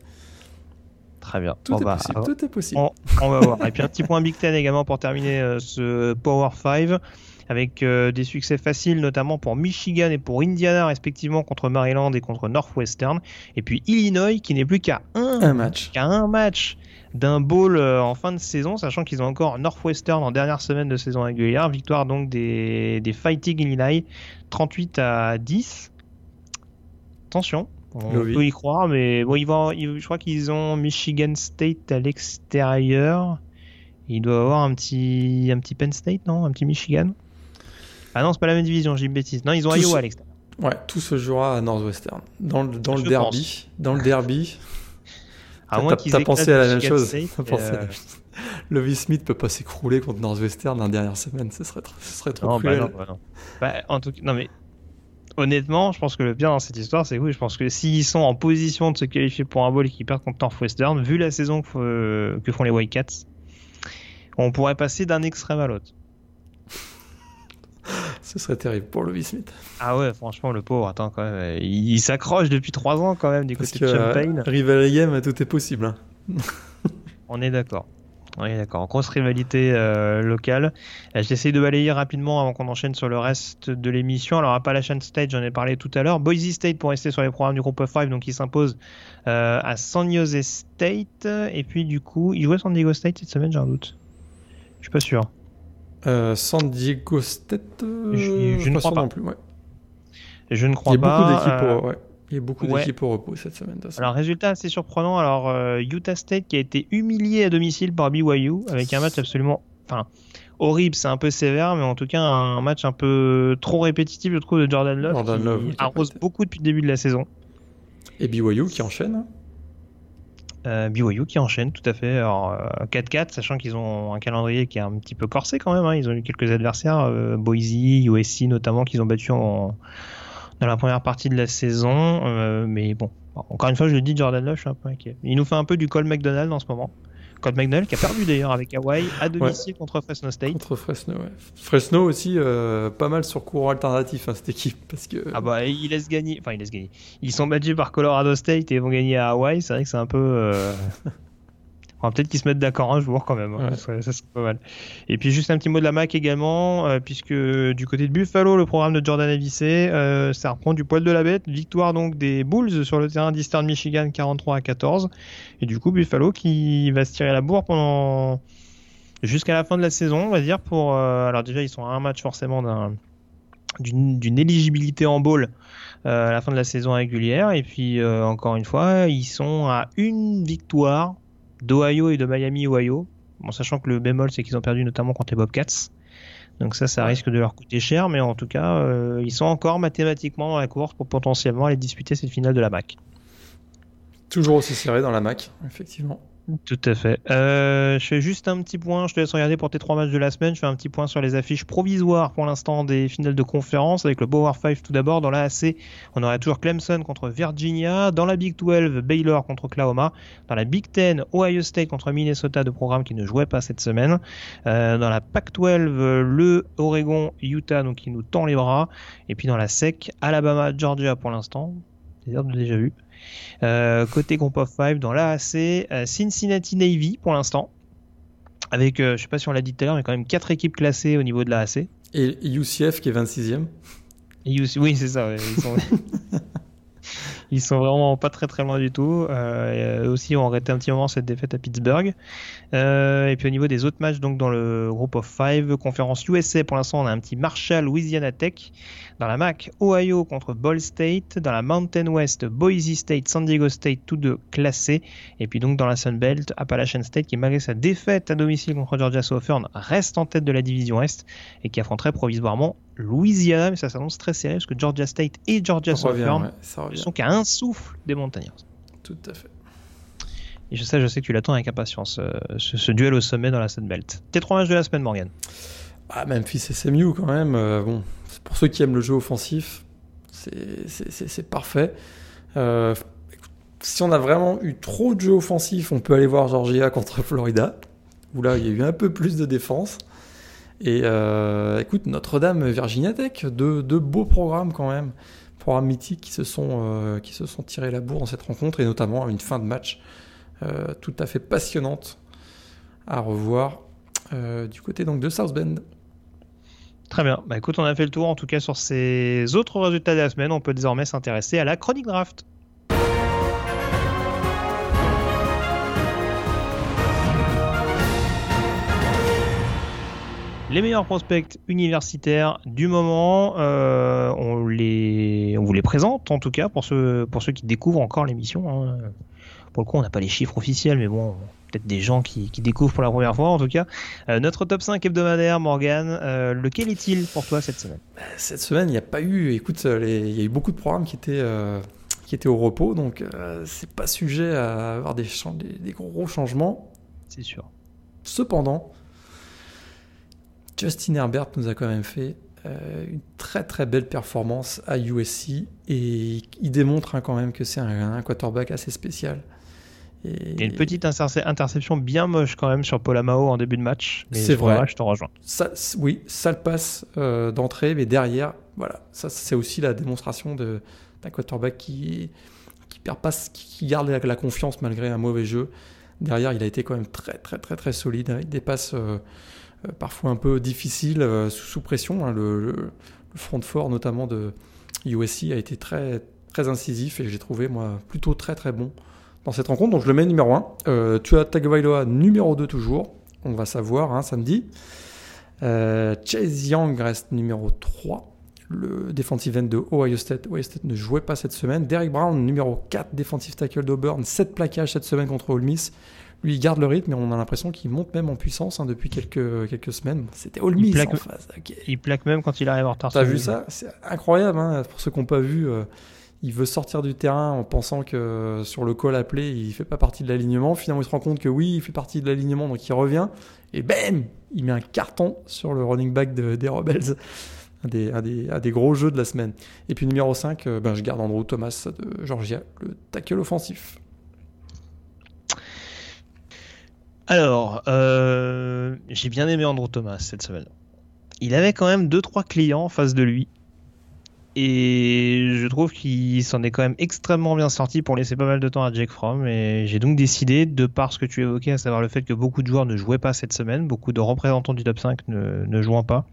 Très bien. Tout est bah, possible, tout est possible. on, on va voir. Et puis un petit point Big Ten également pour terminer euh, ce Power 5 avec euh, des succès faciles notamment pour Michigan et pour Indiana respectivement contre Maryland et contre Northwestern. Et puis Illinois qui n'est plus qu'à un, Un match. qu'à un match d'un bowl euh, en fin de saison, sachant qu'ils ont encore Northwestern en dernière semaine de saison régulière. Victoire donc des, des Fighting Illinois 38 à 10. Attention, on peut y croire, mais bon, ils vont, ils- je crois qu'ils ont Michigan State à l'extérieur. Il doit avoir un petit, un petit Penn State, non? Un petit Michigan? Ah non, c'est pas la même division, j'ai une bêtise. Non, ils ont Tous- Iowa à l'extérieur. Ouais, tout se jouera à Northwestern. Dans le, dans le derby. Dans le derby. À moins t'as- pensé à la même Michigan chose. State, pensé à la euh, même chose. Levi Smith peut pas s'écrouler contre Northwestern la dernière semaine. Ce serait, trop- ce serait trop Non, bah non, bah non. Bah, en tout cas, non mais honnêtement, je pense que le bien dans cette histoire, c'est que oui, je pense que s'ils sont en position de se qualifier pour un bowl et qu'ils perdent contre Northwestern, vu la saison que, euh, que font les Wildcats, on pourrait passer d'un extrême à l'autre. Ce serait terrible pour Levi Smith. Ah ouais, franchement, le pauvre, attends quand même, euh, il, il s'accroche depuis trois ans quand même du Parce côté que de euh, Champagne. rivalry game, tout est possible. hein. On est d'accord. Est d'accord. Grosse rivalité euh, locale. Euh, J'essaie de balayer rapidement avant qu'on enchaîne sur le reste de l'émission. Alors, Appalachian State, j'en ai parlé tout à l'heure. Boise State pour rester sur les programmes du groupe of 5, donc il s'impose euh, à San Jose State. Et puis, du coup, il jouait San Diego State cette semaine, j'ai un doute. Je suis pas sûr. Euh, San Diego State, Je- je ne pas crois pas. non plus. Ouais. Je ne Il y crois a beaucoup pas. d'équipes. ouais. Il y a beaucoup Ouais. d'équipes au repos cette semaine. Alors, résultat assez surprenant. Alors, euh, Utah State qui a été humilié à domicile par BYU avec un match absolument. Enfin, horrible, c'est un peu sévère, mais en tout cas, un match un peu trop répétitif, je trouve, de Jordan Love. Jordan qui Love, arrose beaucoup depuis le début de la saison. Et BYU qui enchaîne. Euh, BYU qui enchaîne tout à fait. Alors, euh, 4-4, sachant qu'ils ont un calendrier qui est un petit peu corsé quand même. hein. Ils ont eu quelques adversaires, euh, Boise, USC notamment, qu'ils ont battu en, dans la première partie de la saison. Euh, mais bon, encore une fois, je le dis, Jordan Love, je suis un peu inquiet. Il nous fait un peu du Cole McDonald en ce moment. Cole McDonald qui a perdu d'ailleurs avec Hawaii à domicile contre Fresno State. Contre Fresno, ouais. Fresno aussi, euh, pas mal sur courant alternatif, hein, cette équipe. Parce que Ah bah, il laisse gagner. Enfin, il laisse gagner. Ils sont battus par Colorado State et vont gagner à Hawaï. C'est vrai que c'est un peu. euh, enfin, peut-être qu'ils se mettent d'accord un jour quand même. hein. Ouais. Ça, serait- ça serait pas mal. Et puis juste un petit mot de la MAC également, euh, puisque du côté de Buffalo, le programme de Jordan Avicé, euh, ça reprend du poil de la bête. Victoire donc des Bulls sur le terrain d'Eastern Michigan, 43 à 14. Et du coup, Buffalo qui va se tirer la bourre pendant jusqu'à la fin de la saison, on va dire. Pour euh, alors déjà, ils sont à un match forcément d'un d'une d'une éligibilité en bowl euh, à la fin de la saison régulière. Et puis, euh, encore une fois, ils sont à une victoire d'Ohio et de Miami, Ohio. Bon, sachant que le bémol, c'est qu'ils ont perdu notamment contre les Bobcats. Donc ça, ça risque de leur coûter cher, mais en tout cas, euh, ils sont encore mathématiquement dans la course pour potentiellement aller disputer cette finale de la MAC. toujours aussi serré dans la MAC, effectivement. Tout à fait. Euh, je fais juste un petit point, je te laisse regarder pour tes trois matchs de la semaine. Je fais un petit point sur les affiches provisoires pour l'instant des finales de conférence avec le Power 5 tout d'abord. Dans la AC, on aurait toujours Clemson contre Virginia. Dans la Big 12, Baylor contre Oklahoma. Dans la Big 10, Ohio State contre Minnesota, de programme qui ne jouait pas cette semaine. Euh, dans la Pac 12, le Oregon, Utah, donc qui nous tend les bras. Et puis dans la SEC, Alabama, Georgia pour l'instant. C'est déjà vu. Euh, côté Group of 5 dans l'AAC, euh, Cincinnati Navy pour l'instant. Avec, euh, je sais pas si on l'a dit tout à l'heure, mais quand même quatre équipes classées au niveau de l'AAC. Et UCF qui est 26e. Et aussi- Oui, c'est ça. ouais, Ils sont... ils sont vraiment pas très très loin du tout. Euh, et, aussi, ont arrêté un petit moment cette défaite à Pittsburgh. Euh, et puis au niveau des autres matchs, donc dans le Group of 5, conférence USA, pour l'instant, on a un petit Marshall Louisiana Tech. Dans la MAC, Ohio contre Ball State. Dans la Mountain West, Boise State, San Diego State, tous deux classés. Et puis donc dans la Sun Belt, Appalachian State, qui malgré sa défaite à domicile contre Georgia Southern, reste en tête de la division Est et qui affronterait provisoirement Louisiana. Mais ça s'annonce très serré parce que Georgia State et Georgia Ça revient, Southern ouais, sont qu'à un souffle des Montagnards. Tout à fait. Et je sais, je sais que tu l'attends avec impatience, euh, ce, ce duel au sommet dans la Sun Belt. Tes trois matchs de la semaine, Morgan. Ah, Memphis SMU quand même. euh, pour ceux qui aiment le jeu offensif, c'est- parfait. Euh, si on a vraiment eu trop de jeux offensifs, on peut aller voir Georgia contre Florida, où là il y a eu un peu plus de défense. Et euh, écoute, Notre-Dame, Virginia Tech, deux, beaux programmes quand même, programmes mythiques qui se sont, qui se sont tirés la bourre dans cette rencontre, et notamment une fin de match tout à fait passionnante à revoir du côté donc de South Bend. Très bien. Bah écoute, on a fait le tour en tout cas sur ces autres résultats de la semaine. On peut désormais s'intéresser à la chronique draft. Les meilleurs prospects universitaires du moment, euh, on, les, on vous les présente en tout cas pour ceux, pour ceux qui découvrent encore l'émission. hein. Pour le coup, on n'a pas les chiffres officiels, mais bon, peut-être des gens qui, qui découvrent pour la première fois en tout cas. Euh, notre top 5 hebdomadaire, Morgan, euh, lequel est-il pour toi cette semaine? Cette semaine, il n'y a pas eu. Écoute, euh, les- il y a eu beaucoup de programmes qui étaient, euh, qui étaient au repos, donc c'est pas sujet à avoir des, chan- des, des gros changements. C'est sûr. Cependant, Justin Herbert nous a quand même fait une très très belle performance à USC et il démontre hein, quand même que c'est un, un quarterback assez spécial. Et Il y a une petite interce- interception bien moche quand même sur Polamao en début de match. C'est vrai. Je te rejoins. Ça, oui, ça le passe euh, d'entrée, mais derrière, voilà, ça c'est aussi la démonstration d'un quarterback qui qui perd pas, qui, garde la, la confiance malgré un mauvais jeu. Derrière, il a été quand même très très très très solide avec des passes euh, euh, parfois un peu difficiles euh, sous, sous pression. hein. Le, le- le front fort notamment de USC a été très très incisif et j'ai trouvé moi plutôt très très bon dans cette rencontre. Donc je le mets numéro 1. tu as Tagovailoa numéro 2 toujours. On va savoir hein, samedi. Euh, Chase Young reste numéro 3. le defensive end de Ohio State. Ohio State ne jouait pas cette semaine. Derek Brown, numéro 4, defensive tackle d'Auburn, 7 plaquages cette semaine contre Ole Miss. Lui, il garde le rythme et on a l'impression qu'il monte même en puissance hein, depuis quelques, quelques semaines. C'était Ole Miss plaque, en face. Il plaque même quand il arrive en retard. T'as vu ça? C'est incroyable. Hein, pour ceux qui n'ont pas vu, euh, il veut sortir du terrain en pensant que sur le call appelé, il fait pas partie de l'alignement. Finalement, il se rend compte que oui, il fait partie de l'alignement, donc il revient. Et bam Il met un carton sur le running back de, des Rebels. Un des, gros jeux de la semaine. Et puis numéro 5, euh, ben, je garde Andrew Thomas de Georgia, le tackle offensif. Alors, euh, j'ai bien aimé Andrew Thomas cette semaine. Il avait quand même 2-3 clients en face de lui. Et je trouve qu'il s'en est quand même extrêmement bien sorti pour laisser pas mal de temps à Jake Fromm. Et j'ai donc décidé, de par ce que tu évoquais, à savoir le fait que beaucoup de joueurs ne jouaient pas cette semaine, beaucoup de représentants du top 5 ne, ne jouant pas,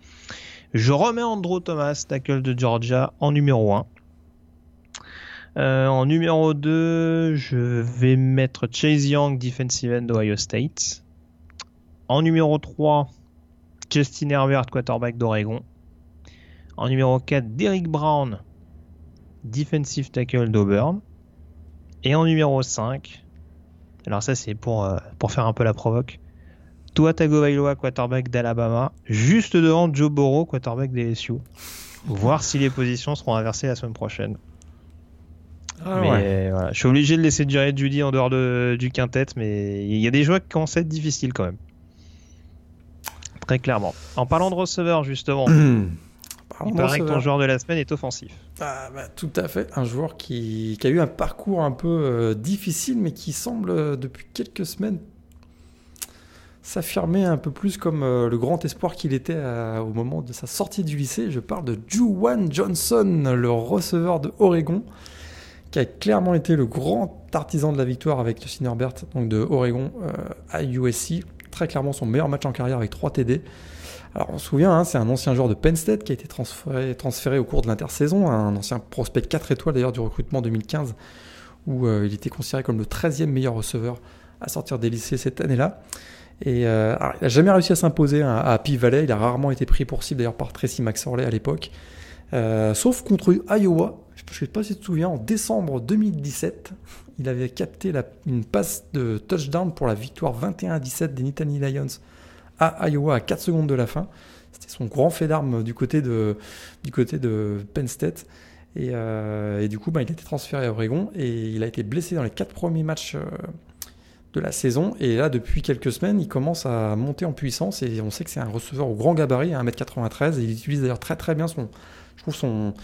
je remets Andrew Thomas, tackle de Georgia, en numéro 1. Euh, en numéro 2, je vais mettre Chase Young, defensive end d'Ohio State. En numéro 3, Justin Herbert, quarterback d'Oregon. En numéro 4, Derrick Brown, defensive tackle d'Auburn. Et en numéro 5, alors ça c'est pour, euh, pour faire un peu la provoque, Tua Tagovailoa, quarterback d'Alabama, juste devant Joe Burrow, quarterback des LSU. Voir si les positions seront inversées la semaine prochaine. Ah mais ouais. voilà, je suis obligé de laisser durer Judy en dehors de, du quintet, mais il y a des joueurs qui commencent à être difficiles quand même. Très clairement. En parlant de receveur, justement, il paraît que ton joueur de la semaine est offensif. Ah, bah, tout à fait. Un joueur qui, qui, a eu un parcours un peu euh, difficile, mais qui semble euh, depuis quelques semaines s'affirmer un peu plus comme euh, le grand espoir qu'il était à, au moment de sa sortie du lycée. Je parle de Juwan Johnson, le receveur de Oregon, qui a clairement été le grand artisan de la victoire avec Justin Herbert, donc de Oregon à USC. Très clairement son meilleur match en carrière avec 3 TD. Alors on se souvient, hein, c'est un ancien joueur de Penn State qui a été transféré, au cours de l'intersaison, un ancien prospect 4 étoiles d'ailleurs du recrutement 2015, où euh, il était considéré comme le 13e meilleur receveur à sortir des lycées cette année-là. Et euh, il n'a jamais réussi à s'imposer à, à Happy Valley, il a rarement été pris pour cible d'ailleurs par Tracy McSorley à l'époque, euh, sauf contre Iowa, je ne sais pas si tu te souviens, en décembre 2017, il avait capté une passe de touchdown pour la victoire 21-17 des Nittany Lions à Iowa à 4 secondes de la fin. C'était son grand fait d'armes du, côté de, du côté de Penn State. Et, euh, et du coup, bah, il a été transféré à Oregon et il a été blessé dans les 4 premiers matchs euh, de la saison. Et là, depuis quelques semaines, il commence à monter en puissance et on sait que c'est un receveur au grand gabarit, à 1m93. Et il utilise d'ailleurs très très bien son, je trouve son,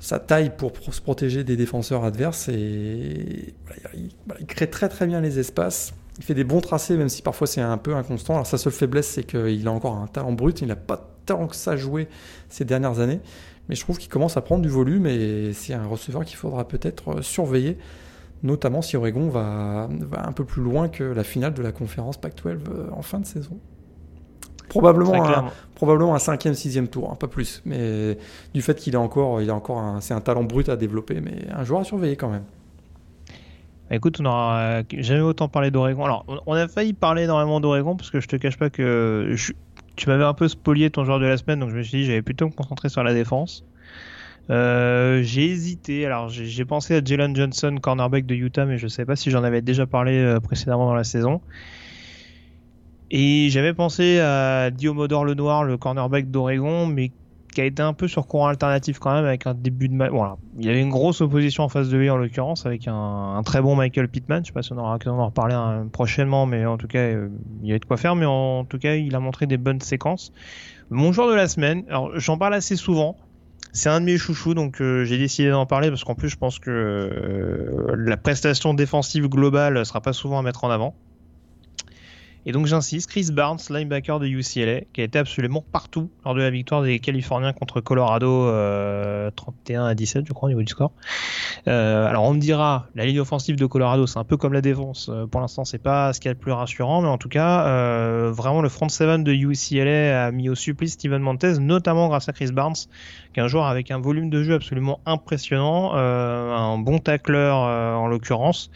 sa taille pour, se protéger des défenseurs adverses et il, crée très très bien les espaces. Il fait des bons tracés, même si parfois c'est un peu inconstant. Alors sa seule faiblesse, c'est qu'il a encore un talent brut. Il n'a pas tant que ça joué ces dernières années. Mais je trouve qu'il commence à prendre du volume et c'est un receveur qu'il faudra peut-être surveiller, notamment si Oregon va, va, un peu plus loin que la finale de la conférence Pac-12 en fin de saison. Probablement un, probablement un cinquième, sixième tour, hein, pas plus. Mais du fait qu'il est encore, il a encore un, c'est un talent brut à développer, mais un joueur à surveiller quand même. Écoute, on n'aura jamais autant parlé d'Oregon. Alors, on a failli parler énormément d'Oregon parce que je te cache pas que tu m'avais un peu spolié ton joueur de la semaine, donc je me suis dit j'allais plutôt me sur la défense. Euh, j'ai hésité. Alors, j'ai pensé à Jalen Johnson, cornerback de Utah, mais je sais pas si j'en avais déjà parlé euh, précédemment dans la saison. Et j'avais pensé à Diomodor Lenoir, le cornerback d'Oregon, mais qui a été un peu sur courant alternatif quand même avec un début de. Voilà. Il y avait une grosse opposition en face de lui en l'occurrence avec un, très bon Michael Pittman. Je sais pas si on aura l'occasion d'en reparler un, prochainement, mais en tout cas, euh, il y avait de quoi faire. Mais en tout cas, il a montré des bonnes séquences. Mon joueur de la semaine, alors j'en parle assez souvent. C'est un de mes chouchous, donc euh, j'ai décidé d'en parler parce qu'en plus, je pense que euh, la prestation défensive globale sera pas souvent à mettre en avant. Et donc j'insiste, Chris Barnes, linebacker de UCLA, qui a été absolument partout lors de la victoire des Californiens contre Colorado euh, 31 à 17, je crois, au niveau du score. Euh, alors on me dira, la ligne offensive de Colorado, c'est un peu comme la défense. Euh, pour l'instant, c'est pas ce qu'il y a de plus rassurant, mais en tout cas, euh, vraiment le front seven de UCLA a mis au supplice Steven Montez, notamment grâce à Chris Barnes, qui est un joueur avec un volume de jeu absolument impressionnant, euh, un bon tacleur en l'occurrence.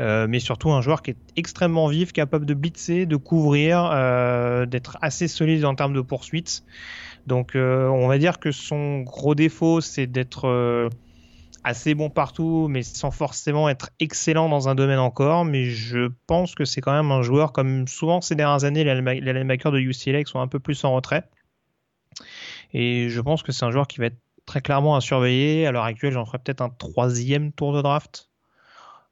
Euh, mais surtout un joueur qui est extrêmement vif, capable de blitzer, de couvrir, euh, d'être assez solide en termes de poursuite. Donc on va dire que son gros défaut, c'est d'être assez bon partout, mais sans forcément être excellent dans un domaine encore. Mais je pense que c'est quand même un joueur, comme souvent ces dernières années, les linebackers de UCLA sont un peu plus en retrait. Et je pense que c'est un joueur qui va être très clairement à surveiller. À l'heure actuelle, j'en ferai peut-être un troisième tour de draft.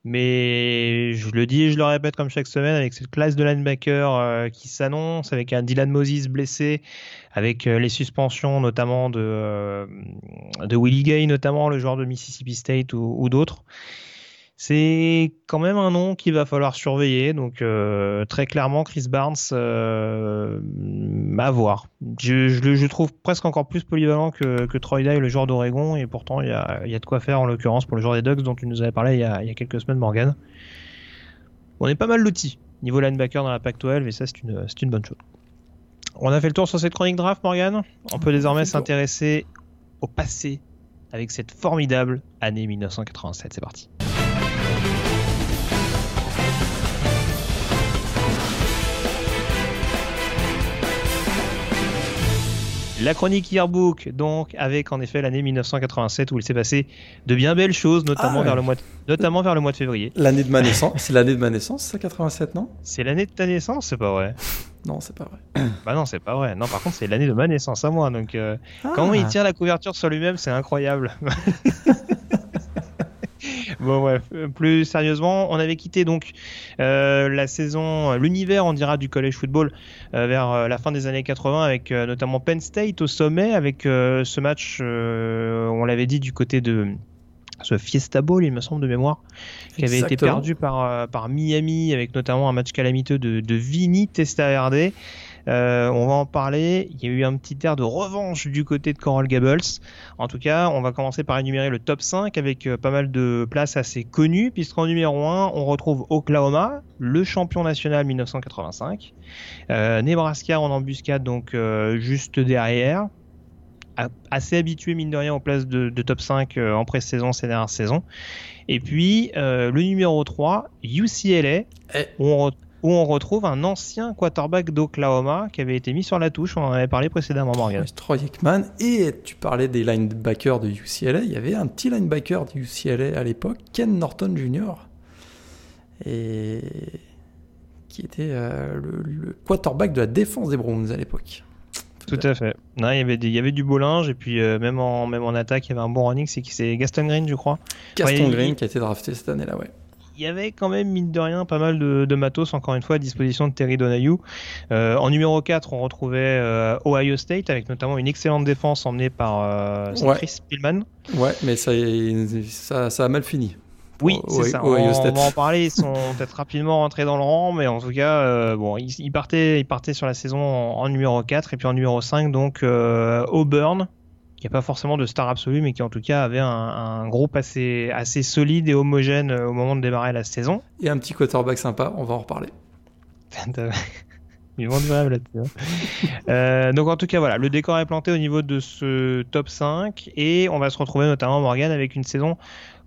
Mais je le dis et je le répète comme chaque semaine, avec cette classe de linebacker euh, qui s'annonce, avec un Dylan Moses blessé, avec euh, les suspensions notamment de, euh, de Willie Gay, notamment le joueur de Mississippi State ou d'autres c'est quand même un nom qu'il va falloir surveiller. Donc euh, très clairement, Chris Barnes, euh, à voir. Je, je, trouve presque encore plus polyvalent que, que Troy Dye, le joueur d'Oregon, et pourtant il y a, y a, de quoi faire en l'occurrence pour le joueur des Ducks dont tu nous avais parlé il y a, il y a quelques semaines, Morgan. On est pas mal lotis niveau linebacker dans la Pac-12 et ça c'est une, une bonne chose. On a fait le tour sur cette chronique draft, Morgan. On peut désormais s'intéresser au passé avec cette formidable année 1987. C'est parti. La chronique Yearbook, donc, avec en effet l'année 1987 où il s'est passé de bien belles choses, notamment, ah vers, le mois de, notamment vers le mois de février. L'année de ma naissance, c'est l'année de ma naissance, ça, 87, non? C'est l'année de ta naissance, c'est pas vrai? Non, c'est pas vrai. Bah non, c'est pas vrai. Non, par contre, c'est l'année de ma naissance à moi, donc euh, ah. comment il tient la couverture sur lui-même, c'est incroyable. Bon bref, euh, plus sérieusement, on avait quitté donc euh, la saison, l'univers on dira du college football euh, vers la fin des années 80 avec notamment Penn State au sommet avec ce match, on l'avait dit du côté de ce Fiesta Bowl, il me semble de mémoire, qui avait été perdu par, par Miami avec notamment un match calamiteux de, de Vini Testaverde. Euh, on va en parler. Il y a eu un petit air de revanche du côté de Coral Gables. En tout cas, on va commencer par énumérer le top 5 avec euh, pas mal de places assez connues, puisqu'en numéro 1, on retrouve Oklahoma, le champion national 1985. Euh, Nebraska en embuscade, donc juste derrière assez habitué mine de rien aux places de, top 5 en pré-saison ces dernières saisons. Et puis le numéro 3, UCLA, eh. où on, où on retrouve un ancien quarterback d'Oklahoma qui avait été mis sur la touche, on en avait parlé précédemment, Morgan. Troy Aikman, et tu parlais des linebackers de UCLA, il y avait un petit linebacker de UCLA à l'époque, Ken Norton Jr., et qui était euh, le, quarterback de la défense des Browns à l'époque. Tout, à fait. Non, il, y avait il y avait du beau linge et puis euh, même, en, même en attaque, il y avait un bon running. C'est Gaston Green, je crois. Gaston Green qui a été drafté cette année-là, ouais y avait quand même, mine de rien, pas mal de, matos, encore une fois, à disposition de Terry Donahue. Euh, en numéro 4, on retrouvait euh, Ohio State, avec notamment une excellente défense emmenée par euh, Chris Pillman. Ouais, mais ça, ça, ça a mal fini. Oui, c'est ça. On, va en parler. Ils sont peut-être rapidement rentrés dans le rang, mais en tout cas, bon, ils, partaient, ils partaient sur la saison en, en, numéro 4 et puis en numéro 5, donc Auburn, qui a pas forcément de star absolue, mais qui en tout cas avait un, groupe assez, assez solide et homogène euh, au moment de démarrer la saison. Et un petit quarterback sympa, on va en reparler. Ils vont du rêve là-dessus. Euh, donc en tout cas voilà, le décor est planté au niveau de ce top 5 et on va se retrouver notamment Morgan avec une saison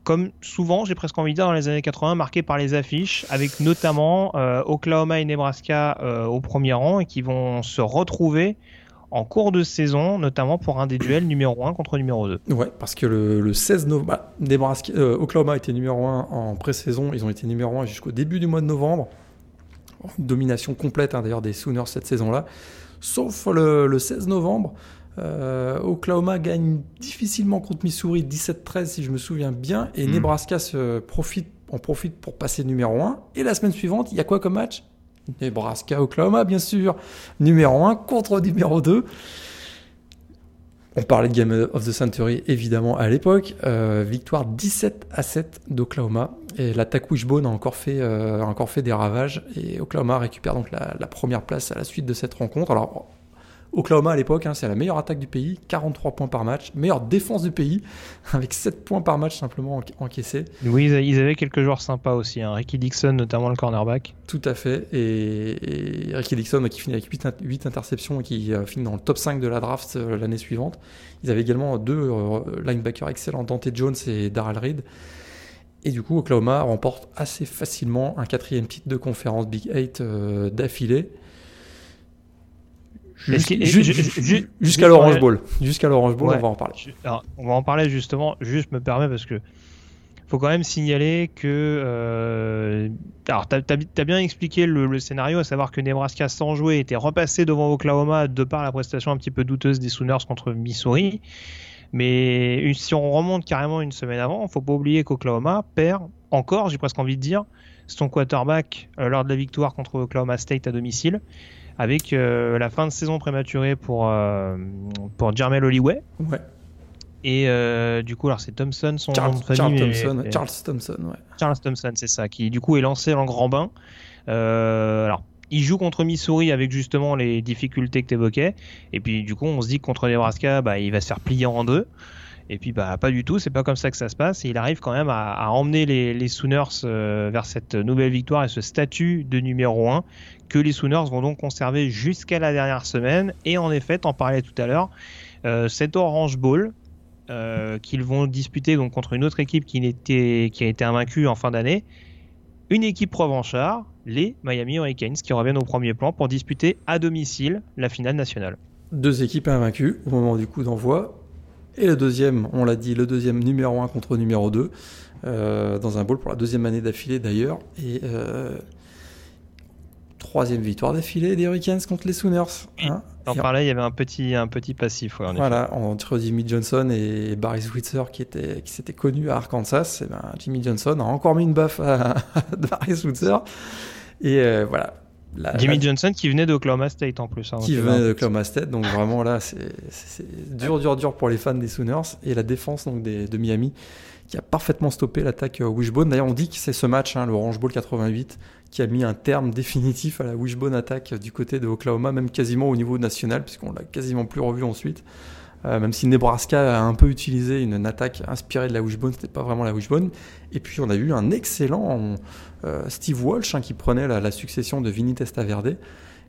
comme souvent, j'ai presque envie de dire dans les années 80, marquée par les affiches, avec notamment euh, Oklahoma et Nebraska au premier rang et qui vont se retrouver en cours de saison, notamment pour un des duels numéro 1 contre numéro 2. Ouais, parce que le, 16 novembre, bah, euh, Oklahoma était numéro 1 en pré-saison, ils ont été numéro 1 jusqu'au début du mois de novembre. Domination complète hein, d'ailleurs des Sooners cette saison-là. Sauf le, 16 novembre, euh, Oklahoma gagne difficilement contre Missouri 17-13 si je me souviens bien, et hmm. Nebraska se profite, en profite pour passer numéro 1. Et la semaine suivante, il y a quoi comme match? Nebraska, Oklahoma, bien sûr. Numéro 1 contre numéro 2. On parlait de Game of the Century évidemment à l'époque. Euh, victoire 17 à 7 d'Oklahoma. Et l'attaque Wishbone a encore fait, euh, a encore fait des ravages. Et Oklahoma récupère donc la, la, première place à la suite de cette rencontre. Alors Oklahoma à l'époque, hein, c'est la meilleure attaque du pays, 43 points par match, meilleure défense du pays, avec 7 points par match simplement encaissés. Oui, ils avaient quelques joueurs sympas aussi, hein. Ricky Dixon notamment le cornerback. Tout à fait, et, Ricky Dixon qui finit avec 8, interceptions et qui euh, finit dans le top 5 de la draft euh, l'année suivante. Ils avaient également deux euh, linebackers excellents, Dante Jones et Darrell Reed. Et du coup, Oklahoma remporte assez facilement un quatrième titre de conférence Big 8 d'affilée Jusqu'à l'Orange Bowl. Jusqu'à l'Orange Bowl, on va en parler. on va en parler justement. Juste me permet parce que faut quand même signaler que. Euh, alors, tu as, bien expliqué le, scénario, à savoir que Nebraska, sans jouer, était repassé devant Oklahoma de par la prestation un petit peu douteuse des Sooners contre Missouri. Mais si on remonte carrément une semaine avant, faut pas oublier qu'Oklahoma perd encore, j'ai presque envie de dire, son quarterback euh, lors de la victoire contre Oklahoma State à domicile, avec euh, la fin de saison prématurée pour, pour Jermel Holloway. Ouais. Et euh, du coup, alors c'est Thompson, son Charles, nom de famille. Thompson, Charles Thompson, ouais. Charles Thompson, c'est ça, qui du coup est lancé en grand bain. Euh, alors, il joue contre Missouri avec justement les difficultés que tu évoquais. Et puis du coup, on se dit que contre Nebraska, bah, il va se faire plier en deux. Et puis bah pas du tout, c'est pas comme ça que ça se passe. Et il arrive quand même à, emmener les, les Sooners euh, vers cette nouvelle victoire et ce statut de numéro 1 que les Sooners vont donc conserver jusqu'à la dernière semaine. Et en effet, t'en parlais tout à l'heure, euh, cet Orange Bowl, euh, qu'ils vont disputer donc contre une autre équipe qui, qui a été invaincue en fin d'année. Une équipe revanchard, les Miami Hurricanes, qui reviennent au premier plan pour disputer à domicile la finale nationale. Deux équipes invaincues au moment du coup d'envoi. Et le deuxième, on l'a dit, le deuxième numéro 1 contre numéro 2, euh, dans un bowl pour la deuxième année d'affilée d'ailleurs. Et troisième victoire d'affilée des Hurricanes contre les Sooners. Hein en parlait, il y avait un petit, un petit passif. voilà, entre Jimmy Johnson et Barry Switzer qui, était, qui s'était connu à Arkansas. Et ben, Jimmy Johnson a encore mis une baffe à, Barry Switzer. Et euh, voilà. Jimmy Johnson qui venait d'Oklahoma State en plus. Hein, qui venait d'Oklahoma State, donc vraiment là, c'est dur, dur, dur pour les fans des Sooners. Et la défense donc, des, de Miami qui a parfaitement stoppé l'attaque euh, Wishbone. D'ailleurs, on dit que c'est ce match, hein, le Orange Bowl 88, qui a mis un terme définitif à la Wishbone attaque du côté de Oklahoma, même quasiment au niveau national, puisqu'on l'a quasiment plus revu ensuite. Euh, même si Nebraska a un peu utilisé une, attaque inspirée de la Wishbone, c'était pas vraiment la Wishbone. Et puis on a eu un excellent euh, Steve Walsh hein, qui prenait la, succession de Vinny Testaverde,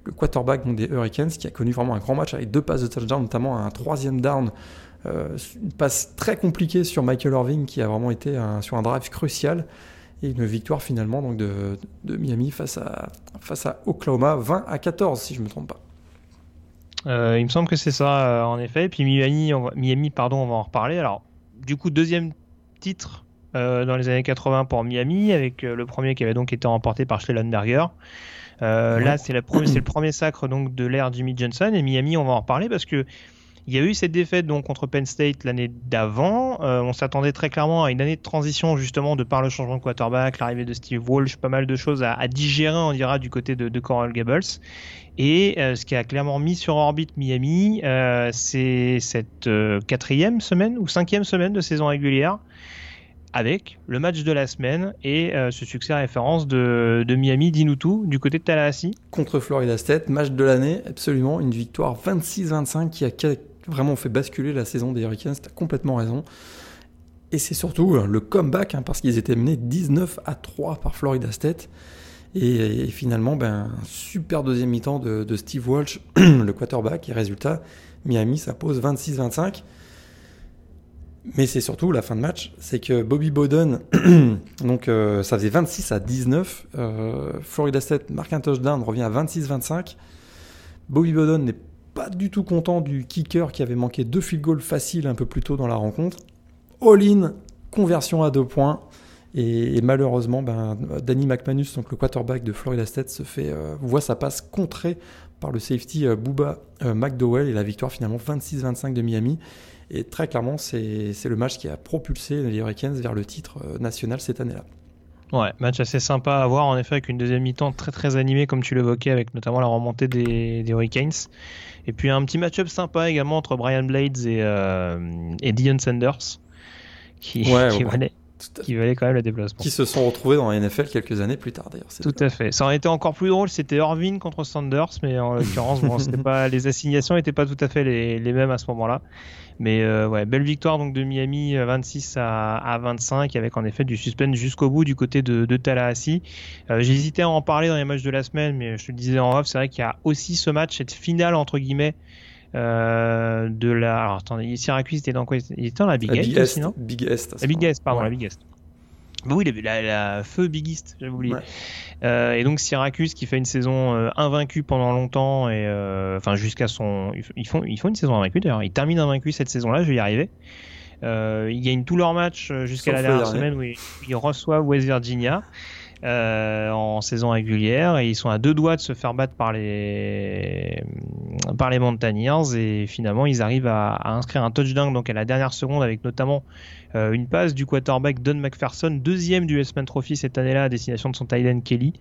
le quarterback des Hurricanes, qui a connu vraiment un grand match avec deux passes de touchdown, notamment un troisième down euh, une passe très compliquée sur Michael Irving qui a vraiment été sur un drive crucial et une victoire finalement donc de, Miami face à, face à Oklahoma 20 à 14 si je me trompe pas. Euh, il me semble que c'est ça euh, en effet. Et puis Miami, Miami, pardon, on va en reparler. Alors du coup deuxième titre dans les années 80 pour Miami avec le premier qui avait donc été remporté par Schellenberger. Là c'est le premier sacre donc de l'ère Jimmy Johnson et Miami on va en reparler parce que il y a eu cette défaite donc contre Penn State l'année d'avant. Euh, on s'attendait très clairement à une année de transition justement de par le changement de quarterback, l'arrivée de Steve Walsh, pas mal de choses à, digérer on dira du côté de, Coral Gables. Et euh, ce qui a clairement mis sur orbite Miami, euh, c'est cette quatrième semaine ou cinquième semaine de saison régulière avec le match de la semaine et ce succès à référence de, Miami, dis-nous tout, du côté de Tallahassee. Contre Florida State, match de l'année, absolument, une victoire 26-25 qui a vraiment fait basculer la saison des Hurricanes, tu as complètement raison. Et c'est surtout euh, le comeback, hein, parce qu'ils étaient menés 19 à 3 par Florida State. Et, finalement, ben, super deuxième mi-temps de, Steve Walsh, le quarterback. Et résultat, Miami s'impose 26-25. Mais c'est surtout la fin de match, c'est que Bobby Bowden, donc euh, ça faisait 26 à 19. Euh, Florida State marque un touchdown, revient à 26-25. Bobby Bowden n'est pas du tout content du kicker qui avait manqué deux field goals faciles un peu plus tôt dans la rencontre. All-in, conversion à deux points. Et, malheureusement, ben, Danny McManus, donc le quarterback de Florida State, se fait, euh, voit sa passe contrée par le safety euh, Booba euh, McDowell et la victoire finalement 26-25 de Miami. Et très clairement, c'est le match qui a propulsé les Hurricanes vers le titre national cette année-là. Ouais, match assez sympa à voir en effet avec une deuxième mi-temps très très animée comme tu l'évoquais avec notamment la remontée des, des Hurricanes. Et puis un petit match-up sympa également entre Brian Blades et, euh, et Dion Sanders qui, qui, valait, qui, valait, quand même le déplacement. Qui se sont retrouvés dans la NFL quelques années plus tard d'ailleurs. Tout à fait. Ça aurait été encore plus drôle, c'était Irvin contre Sanders, mais en l'occurrence, bon, pas, les assignations n'étaient pas tout à fait les, les mêmes à ce moment-là. Mais euh, ouais, belle victoire donc de Miami 26 euh, à, à, 25 avec en effet du suspense jusqu'au bout du côté de, de Tallahassee. Euh, J'hésitais à en parler dans les matchs de la semaine, mais je te le disais en off, c'est vrai qu'il y a aussi ce match, cette finale entre guillemets. Euh, de la. Alors attendez, Syracuse était dans quoi? Il était dans la Big Est, Big Est La Big Est, pardon, la Big Est Bah oui, la, la, feu bigiste, j'avais oublié. Euh, et donc Syracuse qui fait une saison euh, invaincue pendant longtemps et euh, enfin jusqu'à son, ils font ils font une saison invaincue d'ailleurs. Ils terminent invaincus cette saison-là, je vais y arriver. ils gagnent tous leurs matchs jusqu'à la dernière semaine où ils, reçoivent West Virginia. En saison régulière et ils sont à deux doigts de se faire battre par les par les Mountaineers et finalement ils arrivent à, inscrire un touchdown donc à la dernière seconde avec notamment euh, une passe du quarterback Don McPherson, deuxième du S-Man Trophy cette année-là à destination de son Tylen Kelly.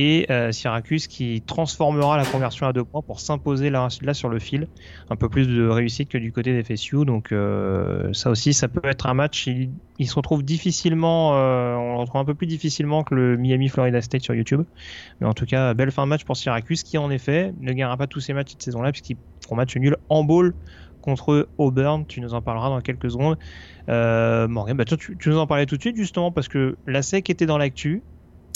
Et euh, Syracuse qui transformera la conversion à deux points pour s'imposer là, là, sur le fil. Un peu plus de réussite que du côté des FSU. Donc euh, ça aussi, ça peut être un match. Il, se retrouve difficilement, on le retrouve un peu plus difficilement que le Miami Florida State sur YouTube. Mais en tout cas, belle fin de match pour Syracuse qui en effet ne gagnera pas tous ses matchs cette saison-là puisqu'ils feront match nul en bowl contre Auburn. Tu nous en parleras dans quelques secondes. Euh, Morgan, bah, tu, nous en parlais tout de suite justement parce que la SEC était dans l'actu,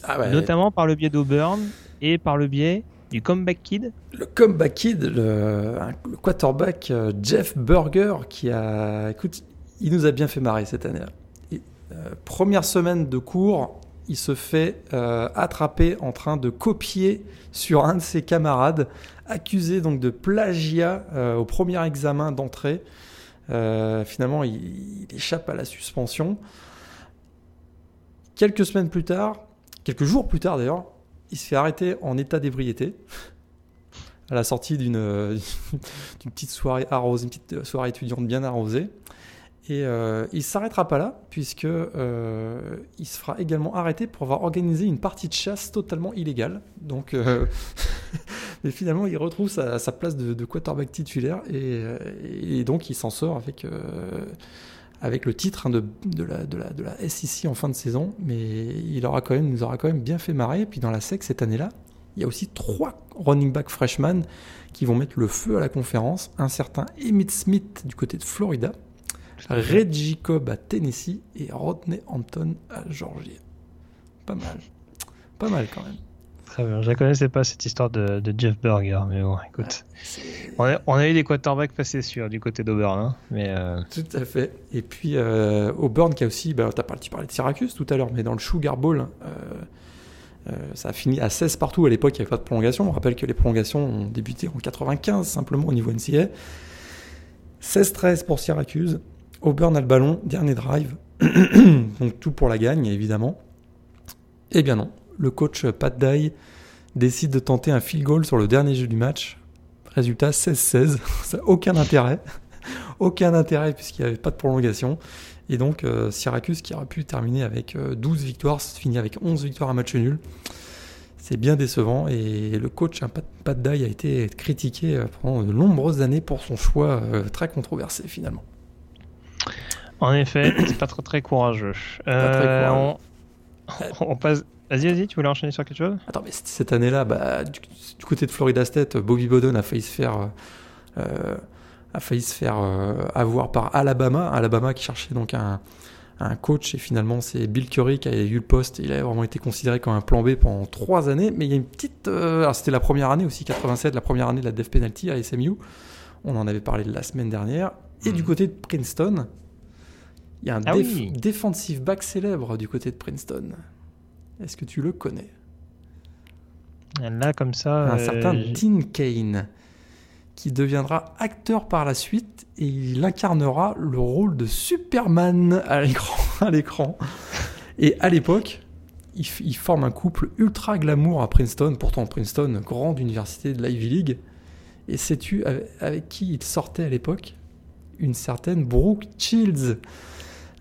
ah notamment par le biais d'Auburn et par le biais du comeback kid. Le comeback kid, le, quarterback euh, Jeff Burger qui a, écoute, il nous a bien fait marrer cette année. Euh, première semaine de cours, il se fait attraper en train de copier sur un de ses camarades, accusé donc de plagiat au premier examen d'entrée. Euh, finalement, il, échappe à la suspension. Quelques semaines plus tard, quelques jours plus tard d'ailleurs, il se fait arrêter en état d'ébriété à la sortie d'une petite soirée arrosée, une petite soirée étudiante bien arrosée. Et euh, il s'arrêtera pas là, puisque euh, il se fera également arrêter pour avoir organisé une partie de chasse totalement illégale. Euh, mais finalement, il retrouve sa, place de, quarterback titulaire et, donc il s'en sort avec avec le titre hein, de, de, la, de, la, de la SEC en fin de saison. Mais il aura quand même, nous aura quand même bien fait marrer. Et puis dans la SEC cette année-là, il y a aussi trois running back freshman qui vont mettre le feu à la conférence. Un certain Emmitt Smith du côté de Florida Reggie Cobb à Tennessee et Rodney Hampton à Georgia. Pas mal. Pas mal quand même. Très bien. Je ne connaissais pas cette histoire de, Jeff Burger, mais bon, écoute. on, a, eu des quarterbacks passés sur du côté d'Auburn. Hein, mais euh, Tout à fait. Et puis euh, Auburn qui a aussi, bah, as parlé, tu parlais de Syracuse tout à l'heure, mais dans le Sugar Bowl, euh, ça a fini à 16 partout. À l'époque, il n'y avait pas de prolongation. On rappelle que les prolongations ont débuté en 95 simplement au niveau NCA. 16-13 pour Syracuse, Auburn a le ballon, dernier drive. Donc tout pour la gagne, évidemment. Eh bien non. Le coach Pat Dye décide de tenter un field goal sur le dernier jeu du match. Résultat 16-16. Ça n'a aucun intérêt. aucun intérêt puisqu'il n'y avait pas de prolongation. Et donc euh, Syracuse qui aurait pu terminer avec 12 euh, victoires, finit avec 11 victoires à match nul. C'est bien décevant et le coach hein, Pat, Dye a été critiqué euh, pendant de nombreuses années pour son choix très controversé finalement. En effet, c'est pas très, très courageux. Euh, on, passe. Vas-y, vas-y, tu voulais enchaîner sur quelque chose? Attends, mais cette année-là, bah, du, côté de Florida State, Bobby Bowden a failli se faire, euh, a failli se faire euh, avoir par Alabama. Alabama qui cherchait donc un, un coach et finalement c'est Bill Curry qui a eu le poste. Il a vraiment été considéré comme un plan B pendant trois années. Mais il y a une petite. alors c'était la première année aussi, 87, la première année de la Death Penalty à SMU. On en avait parlé la semaine dernière. Et du hmm. côté de Princeton, il y a un ah defensive back célèbre du côté de Princeton. Est-ce que tu le connais? Là, comme ça. Un euh, certain Dean Kane, qui deviendra acteur par la suite et il incarnera le rôle de Superman à l'écran. Et à l'époque, il, il, forme un couple ultra glamour à Princeton, pourtant Princeton, grande université de l'Ivy League. Et sais-tu avec qui il sortait à l'époque? Une certaine Brooke Shields.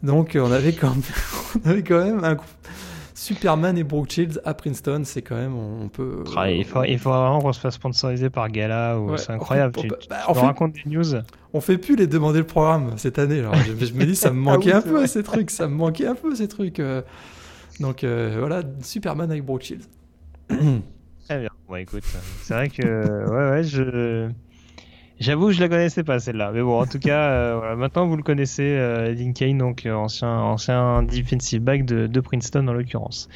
Donc on avait quand même, on avait quand même un Superman et Brooke Shields à Princeton, c'est quand même, on peut. Ah, il, faut, il faut vraiment qu'on se fasse sponsoriser par Gala, ou c'est incroyable. tu, bah, racontes des news. On fait plus les demander le programme cette année. Alors, je, me dis, ça me ah manquait un peu ces trucs, ça me manquait un peu ces trucs. Euh. Donc euh, voilà, Superman avec Brooke Shields. Très bien. Bon, écoute, c'est vrai que ouais, ouais, je J'avoue que je la connaissais pas celle-là, mais bon, en tout cas, euh, voilà, maintenant vous le connaissez, euh, Kane, donc euh, ancien ancien defensive back de, de Princeton en l'occurrence.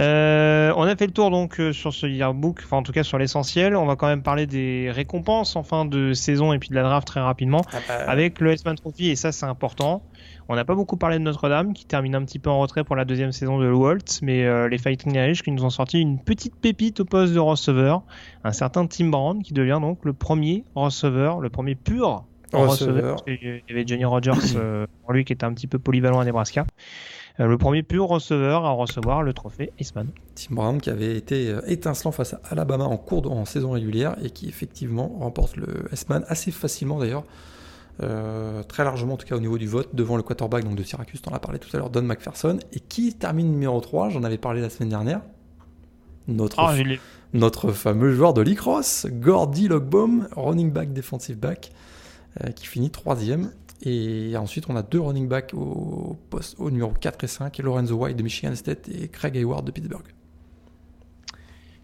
Euh, on a fait le tour donc euh, sur ce yearbook, enfin en tout cas sur l'essentiel. On va quand même parler des récompenses en fin de saison et puis de la draft très rapidement ah bah. avec le S-Man Trophy et ça c'est important. On n'a pas beaucoup parlé de Notre-Dame, qui termine un petit peu en retrait pour la deuxième saison de Walt, mais euh, les Fighting Irish qui nous ont sorti une petite pépite au poste de receveur, un certain Tim Brown qui devient donc le premier receveur, le premier pur receveur. receveur. Il y avait Johnny Rogers euh, pour lui qui était un petit peu polyvalent à Nebraska. Euh, le premier pur receveur à recevoir le trophée Eastman. Tim Brown qui avait été euh, étincelant face à Alabama en cours de, en saison régulière et qui effectivement remporte le Eastman assez facilement d'ailleurs. Euh, très largement en tout cas au niveau du vote devant le quarterback donc de Syracuse, t'en as parlé tout à l'heure, Don McPherson, et qui termine numéro 3, j'en avais parlé la semaine dernière, notre, Ah, notre fameux joueur de l'Icross, Gordy Logbaum, running back, defensive back, euh, qui finit troisième. Et ensuite, on a deux running backs au, poste, au numéro 4 et 5, Lorenzo White de Michigan State et Craig Hayward de Pittsburgh.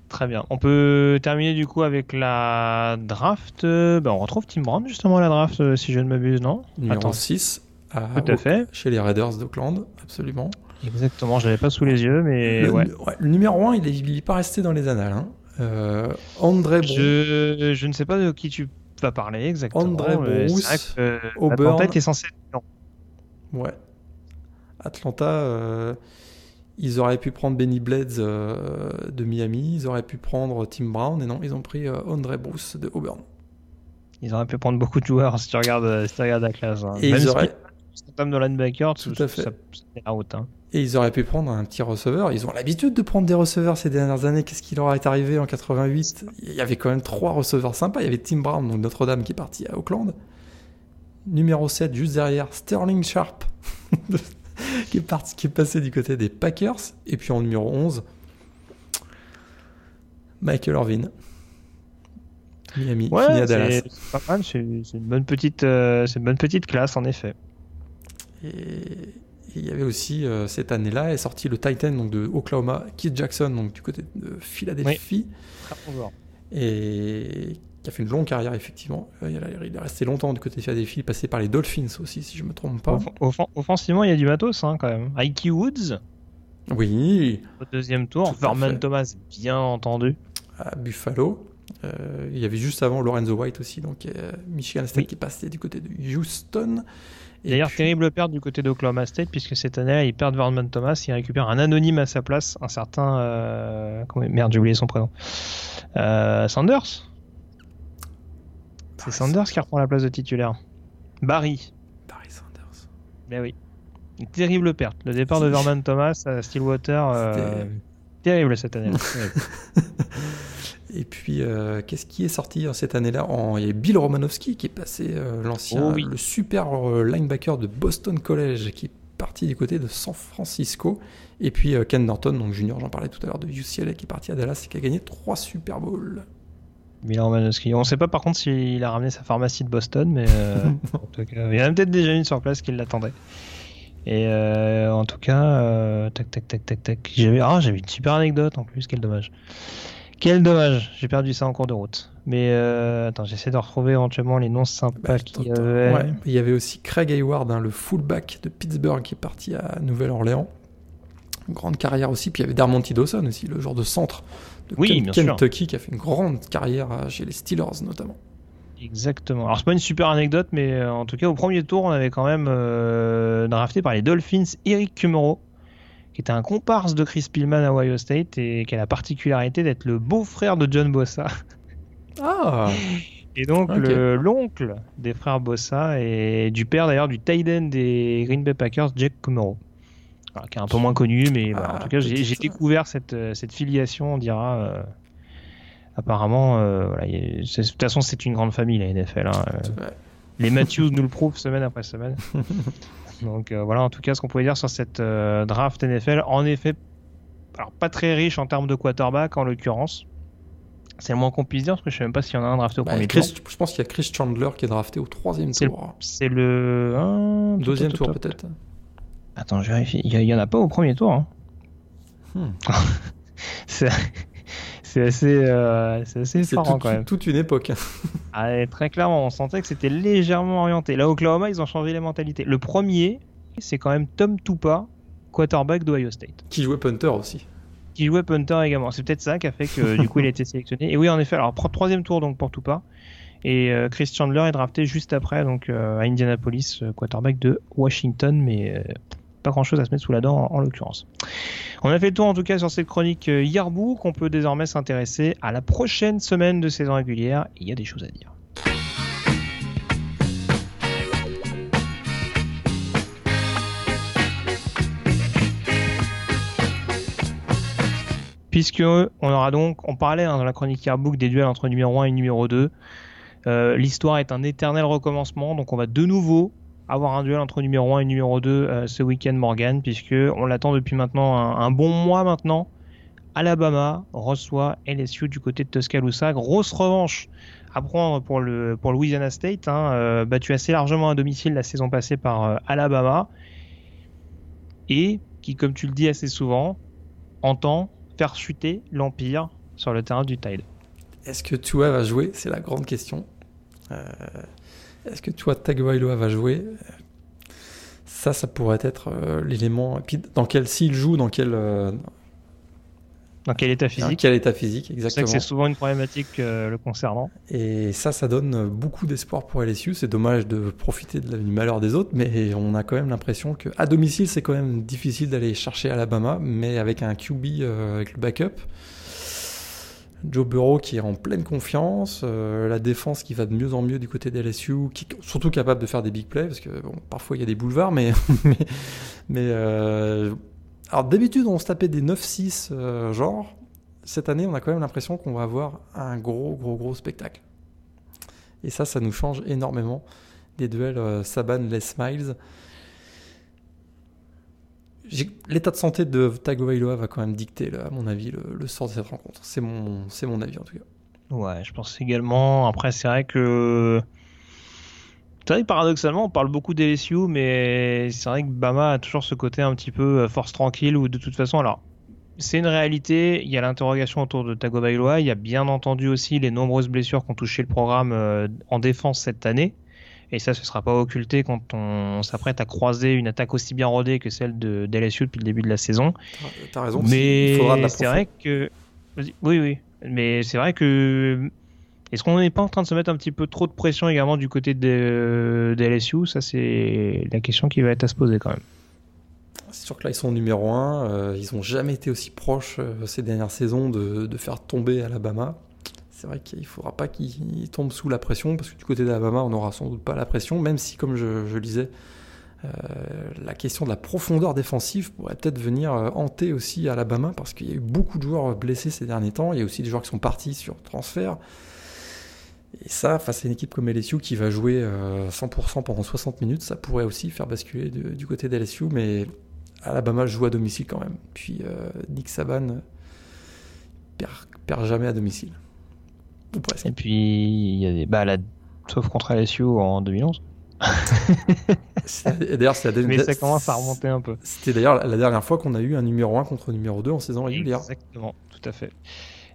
Très bien. On peut terminer du coup avec la draft. Ben, on retrouve Tim Brown justement à la draft, euh, si je ne m'abuse, non? Numéro Attends. 6, à- Tout à fait. chez les Raiders d'Oakland, absolument. Exactement, je l'avais pas sous les yeux, mais le, ouais. ouais, le numéro 1, il n'est il est pas resté dans les annales. Hein. Euh, André Brown. Je, je ne sais pas de qui tu vas parler exactement. André Bruce, euh, Auburn. Atlanta était censé non. Ouais. Atlanta, euh, ils auraient pu prendre Benny Blades euh, de Miami, ils auraient pu prendre Tim Brown, et non, ils ont pris euh, André Bruce de Auburn. Ils auraient pu prendre beaucoup de joueurs si tu regardes, euh, si tu regardes la classe. hein. Et Même ils auraient, Tout tout à fait. Ça, la route. Hein. et ils auraient pu prendre un petit receveur. Ils ont l'habitude de prendre des receveurs ces dernières années. Qu'est-ce qui leur est arrivé en 88 Il y avait quand même trois receveurs sympas. Il y avait Tim Brown, donc Notre-Dame, qui est parti à Auckland. Numéro 7, juste derrière, Sterling Sharp, qui, est parti, qui est passé du côté des Packers. Et puis en numéro 11, Michael Irvin. Miami, fini à Ouais, Dallas. c'est pas mal. C'est une bonne petite, euh, une bonne petite classe en effet. Et il y avait aussi euh, cette année-là est sorti le Titan donc de Oklahoma, Keith Jackson donc du côté de Philadelphie Très bon joueur. et qui a fait une longue carrière effectivement. Euh, il, a, il est resté longtemps du côté de Philadelphie, passé par les Dolphins aussi si je me trompe pas. Offen- offen- offensivement, il y a du matos hein, quand même. Ike Woods Oui, au deuxième tour. Tout Vernon. Thomas, bien entendu. à Buffalo. Euh, il y avait juste avant Lorenzo White aussi donc euh, Michigan State Oui. qui est passé du côté de Houston. D'ailleurs, puis- terrible perte du côté d'Oklahoma State, puisque cette année, ils perdent Vernon Thomas, ils récupèrent un anonyme à sa place, un certain. euh, Merde, j'ai oublié son prénom. Euh, Sanders C'est Sanders qui reprend la place de titulaire. Barry. Barry Sanders. Ben oui. Une terrible perte. Le départ de Vernon Thomas à Stillwater, euh, terrible cette année. Terrible. Et puis, euh, qu'est-ce qui est sorti cette année-là En- Il y a Bill Romanowski qui est passé, euh, l'ancien, Oh oui. le super linebacker de Boston College, qui est parti du côté de San Francisco. Et puis Ken Norton, donc junior, j'en parlais tout à l'heure, de UCLA, qui est parti à Dallas et qui a gagné trois Super Bowls. Milan Romanowski. On ne sait pas par contre s'il a ramené sa pharmacie de Boston, mais euh, en tout cas, il y en a peut-être déjà une sur place qui l'attendait. Et euh, en tout cas, euh, tac tac tac tac tac. J'avais ah j'avais une super anecdote en plus. Quel dommage. Quel dommage. J'ai perdu ça en cours de route. Mais euh, attends, j'essaie de retrouver éventuellement les noms sympas Bah, qu'il y attends, avait. ouais. Il y avait aussi Craig Hayward, hein, le fullback de Pittsburgh, qui est parti à Nouvelle-Orléans. Une grande carrière aussi. Puis il y avait Dermonty Dawson aussi, le genre de centre Oui, Ken- bien sûr. Kentucky, qui a fait une grande carrière euh, chez les Steelers notamment. Exactement. Alors c'est pas une super anecdote, mais euh, en tout cas au premier tour, on avait quand même euh, drafté par les Dolphins Eric Kumero, qui était un comparse de Chris Pillman à Ohio State et qui a la particularité d'être le beau-frère de John Bossa. Ah Et donc l'oncle des frères Bossa et du père d'ailleurs du tight end des Green Bay Packers, Jack Kumero. Qui est un peu moins connu, mais voilà, en Ah, tout cas j'ai découvert cette, euh, cette filiation, on dira. euh, apparemment, euh, voilà, a- de toute façon c'est une grande famille la NFL. hein, euh, les Matthews nous le prouvent semaine après semaine. Donc euh, voilà, en tout cas, ce qu'on pouvait dire sur cette draft NFL. En effet, alors pas très riche en termes de quarterback en l'occurrence. C'est le moins qu'on puisse dire parce que je sais même pas s'il y en a un drafté au Bah, premier Chris- tour. je pense qu'il y a Chris Chandler qui est drafté au troisième tour. C'est le un, Deuxième tour peut-être. Attends, je vérifie. Il y, a- il y en a pas au premier tour. hein. Hmm. C'est assez, euh, c'est assez C'est effarant toute, quand même. toute une époque. hein. Ah, très clairement, on sentait que c'était légèrement orienté. Là, Oklahoma, ils ont changé les mentalités. Le premier, c'est quand même Tom Tupa, quarterback d'Ohio State, Qui jouait punter aussi. qui jouait punter également. C'est peut-être ça qui a fait que du coup, il a été sélectionné. Et oui, en effet, alors troisième tour donc pour Tupa. Et Chris Chandler est drafté juste après, donc à Indianapolis, quarterback de Washington, mais grand chose à se mettre sous la dent en, l'occurrence. On a fait le tour en tout cas sur cette chronique Yarbou qu'on peut désormais s'intéresser à la prochaine semaine de saison régulière. Il y a des choses à dire. puisque on aura donc, on parlait hein, dans la chronique Yearbook des duels entre numéro 1 et numéro 2. Euh, l'histoire est un éternel recommencement, donc on va de nouveau avoir un duel entre numéro 1 et numéro 2 euh, ce week-end Morgan, puisque on l'attend depuis maintenant un, bon mois maintenant. Alabama reçoit LSU du côté de Tuscaloosa. Grosse revanche à prendre pour Louisiana State, hein, euh, battu assez largement à domicile la saison passée par Alabama, et qui, comme tu le dis assez souvent, entend faire chuter l'Empire sur le terrain du Tide. Est-ce que Tua va jouer? C'est la grande question. Euh, est-ce que Tua Tagovailoa va jouer? Ça, ça pourrait être euh, l'élément. Puis dans quel s'il joue, dans quel euh, dans quel état physique? Dans quel état physique, exactement. C'est souvent une problématique le concernant. Et ça, ça donne beaucoup d'espoir pour LSU. C'est dommage de profiter du malheur des autres, mais on a quand même l'impression que à domicile, c'est quand même difficile d'aller chercher Alabama, mais avec un QB euh, avec le backup. Joe Burrow qui est en pleine confiance, euh, la défense qui va de mieux en mieux du côté LSU, qui est surtout capable de faire des big plays, parce que parfois il y a des boulevards, mais, mais, euh, alors d'habitude on se tapait des 9-6 euh, genre. Cette année on a quand même l'impression qu'on va avoir un gros gros gros spectacle. Et ça ça nous change énormément des duels Saban-Les Miles. L'état de santé de Tagovailoa va quand même dicter, à mon avis, le, sort de cette rencontre. C'est mon, c'est mon avis en tout cas. Ouais, je pense également. Après, c'est vrai que c'est vrai que paradoxalement, on parle beaucoup d'LSU, mais c'est vrai que Bama a toujours ce côté un petit peu euh, force tranquille ou de toute façon, alors c'est une réalité. Il y a l'interrogation autour de Tagovailoa. Il y a bien entendu aussi les nombreuses blessures qui ont touché le programme euh, en défense cette année. Et ça, ce sera pas occulté quand on, s'apprête à croiser une attaque aussi bien rodée que celle de d'LSU depuis le début de la saison. T'as raison. Mais c'est vrai que oui, oui. Mais c'est vrai que est-ce qu'on n'est pas en train de se mettre un petit peu trop de pression également du côté de, LSU Ça, c'est la question qui va être à se poser quand même. C'est sûr que là, ils sont numéro 1. Euh, ils n'ont jamais été aussi proches euh, ces dernières saisons de, faire tomber Alabama. C'est vrai qu'il ne faudra pas qu'ils tombent sous la pression, parce que du côté d'Alabama, on n'aura sans doute pas la pression, même si, comme je, je lisais, euh, la question de la profondeur défensive pourrait peut-être venir hanter aussi Alabama, parce qu'il y a eu beaucoup de joueurs blessés ces derniers temps. Il y a aussi des joueurs qui sont partis sur transfert. Et ça, face à une équipe comme LSU qui va jouer 100% euh, pendant 60 minutes, ça pourrait aussi faire basculer du côté d'LSU, mais Alabama joue à domicile quand même. Puis euh, Nick Saban perd, perd jamais à domicile. Ou presque. Et puis, il y a des. Bah, sauf contre LSU en 2011. d'ailleurs, la Mais ça commence à remonter un peu. C'était d'ailleurs la dernière fois qu'on a eu un numéro 1 contre numéro 2 en saison régulière. Exactement, tout à fait.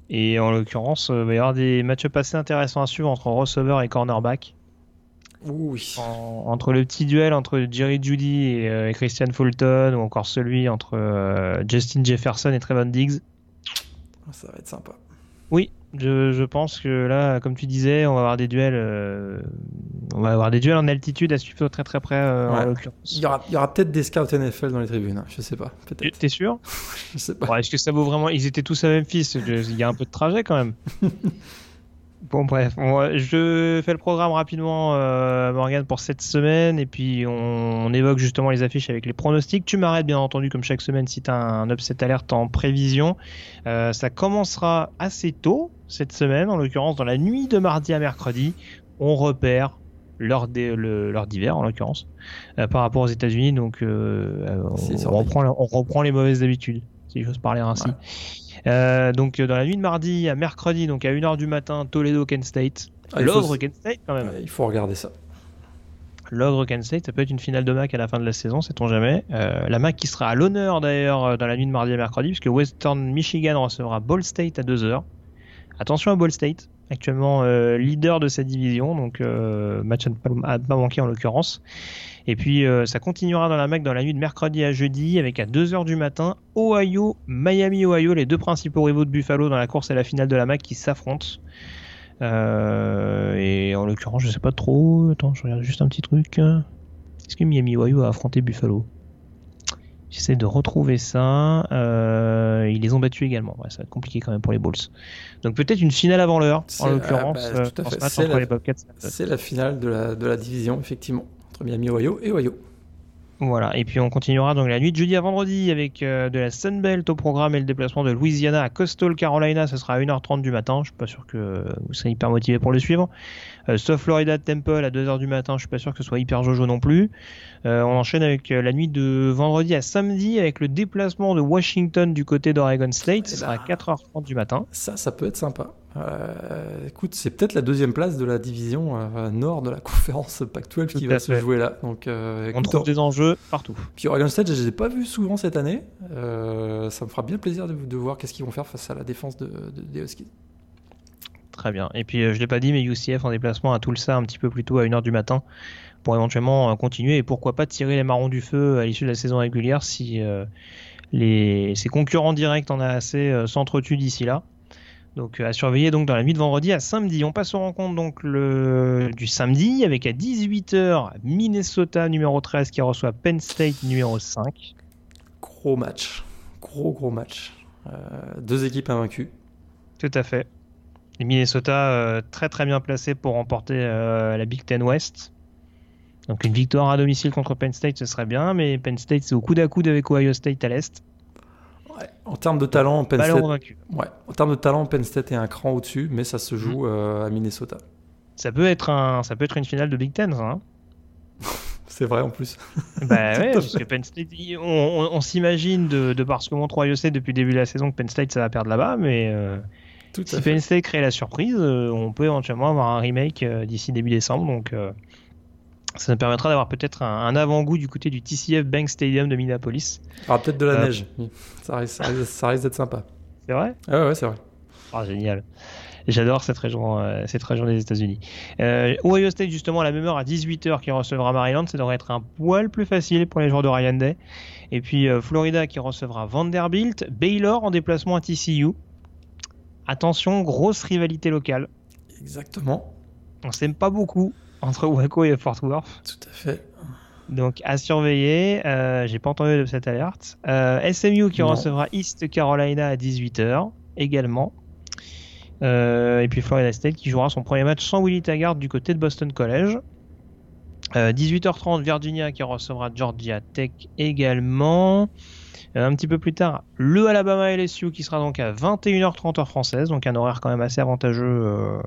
Et en l'occurrence, euh, il va y avoir des matchs assez intéressants à suivre entre receveur et cornerback. Oui. entre le petit duel entre Jerry Judy et, euh, Christian Fulton, ou encore celui entre euh, Justin Jefferson et Trevon Diggs. Ça va être sympa. Oui, je, pense que là, comme tu disais, on va avoir des duels, euh, on va avoir des duels en altitude à suivre très très près euh, en l'occurrence. Il y aura, aura peut-être des scouts NFL dans les tribunes, hein, je sais pas. Peut-être. T'es sûr Je sais pas. Est-ce que ça vaut vraiment Ils étaient tous à Memphis. Il y a un peu de trajet quand même. Bon bref, je fais le programme rapidement euh, Morgan pour cette semaine et puis on, évoque justement les affiches avec les pronostics. Tu m'arrêtes bien entendu comme chaque semaine si tu as un upset alerte en prévision. Euh, ça commencera assez tôt cette semaine, en l'occurrence dans la nuit de mardi à mercredi. On repère l'heure d'hiver en l'occurrence euh, par rapport aux États-Unis donc on, reprend, on reprend les mauvaises habitudes si j'ose parler ainsi. Euh, donc dans la nuit de mardi à mercredi, donc à 1h du matin, Toledo Kent State. Ah, L'ogre Kent State quand même. il faut regarder ça. L'ogre Kent State, ça peut être une finale de MAC à la fin de la saison, sait-on jamais. Euh, la MAC qui sera à l'honneur d'ailleurs euh, dans la nuit de mardi à mercredi, puisque Western Michigan recevra Ball State à 2h. Attention à Ball State, actuellement leader de cette division, donc match à ne pas manquer en l'occurrence. Et puis euh, ça continuera dans la MAC dans la nuit de mercredi à jeudi avec à 2h du matin Ohio, Miami, Ohio, les deux principaux rivaux de Buffalo dans la course à la finale de la MAC qui s'affrontent. Euh, et en l'occurrence, je sais pas trop. Attends, je regarde juste un petit truc. Est-ce que Miami Ohio a affronté Buffalo? J'essaie de retrouver ça. Euh, ils les ont battus également. Ouais, ça va être compliqué quand même pour les Bulls. Donc peut-être une finale avant l'heure, en l'occurrence. Ah, bah, euh, C'est la, finale de la, de la division, effectivement, entre Miami Ohio et Ohio. Voilà, et puis on continuera donc la nuit de jeudi à vendredi avec euh, de la Sunbelt au programme et le déplacement de Louisiana à Coastal Carolina, ce sera à 1h30 du matin, je suis pas sûr que vous serez hyper motivé pour le suivre. Euh, South Florida Temple à 2h du matin, je suis pas sûr que ce soit hyper jojo non plus. Euh, on enchaîne avec euh, la nuit de vendredi à samedi avec le déplacement de Washington du côté d'Oregon State, ce sera à 4h30 du matin. Ça, ça peut être sympa. Euh, écoute, c'est peut-être la deuxième place de la division euh, nord de la conférence Pac-12 qui va se jouer là. Donc, euh, on trouve des enjeux partout. Puis Oregon State, je ne les ai pas vus souvent cette année. ça me fera bien plaisir de, de voir qu'est-ce qu'ils vont faire face à la défense de, des Huskies. Très bien. Et puis, je ne l'ai pas dit, mais UCF en déplacement à Tulsa un petit peu plus tôt à 1h du matin pour éventuellement continuer et pourquoi pas tirer les marrons du feu à l'issue de la saison régulière si les, ses concurrents directs en a assez s'entretuent d'ici là. Donc à surveiller donc dans la nuit de vendredi à samedi. On passe aux rencontres donc le du samedi avec à 18h Minnesota numéro 13 qui reçoit Penn State numéro 5. Gros match. Gros gros match. Euh, deux équipes invaincues. Tout à fait. Et Minnesota euh, très très bien placé pour remporter euh, la Big Ten West. Donc une victoire à domicile contre Penn State ce serait bien, mais Penn State c'est au coude à coude avec Ohio State à l'est. En termes de talent, Penn State, ouais, en termes de talent, Penn State est un cran au-dessus, mais ça se joue mm. euh, à Minnesota. Ça peut être un, ça peut être une finale de Big Ten, hein C'est vrai en plus. Bah ouais, parce que Penn State, on, s'imagine de, de, par ce que montre Ohio State depuis le début de la saison que Penn State ça va perdre là-bas, mais euh, si Penn State crée la surprise, euh, on peut éventuellement avoir un remake d'ici début décembre, donc ça nous permettra d'avoir peut-être un, avant-goût du côté du TCF Bank Stadium de Minneapolis. Ah, peut-être de la euh, neige. Ça risque, ça risque, d'être sympa. C'est vrai? Ah Ouais, c'est vrai. Ah, génial. J'adore cette région, euh, cette région des États-Unis. Euh, Ohio State, justement, à la même heure, à 18h, qui recevra Maryland. Ça devrait être un poil plus facile pour les joueurs de Ryan Day. Et puis Florida qui recevra Vanderbilt. Baylor en déplacement à TCU. Attention, grosse rivalité locale. Exactement. On s'aime pas beaucoup entre Waco et Fort Worth. Tout à fait. Donc à surveiller, euh, j'ai pas entendu de cette alerte. Euh, SMU qui recevra East Carolina à 18h également. Euh, et puis Florida State qui jouera son premier match sans Willie Taggart du côté de Boston College. 18h30 Virginia qui recevra Georgia Tech également. un petit peu plus tard, le Alabama LSU qui sera donc à 21h30 heure française, donc un horaire quand même assez avantageux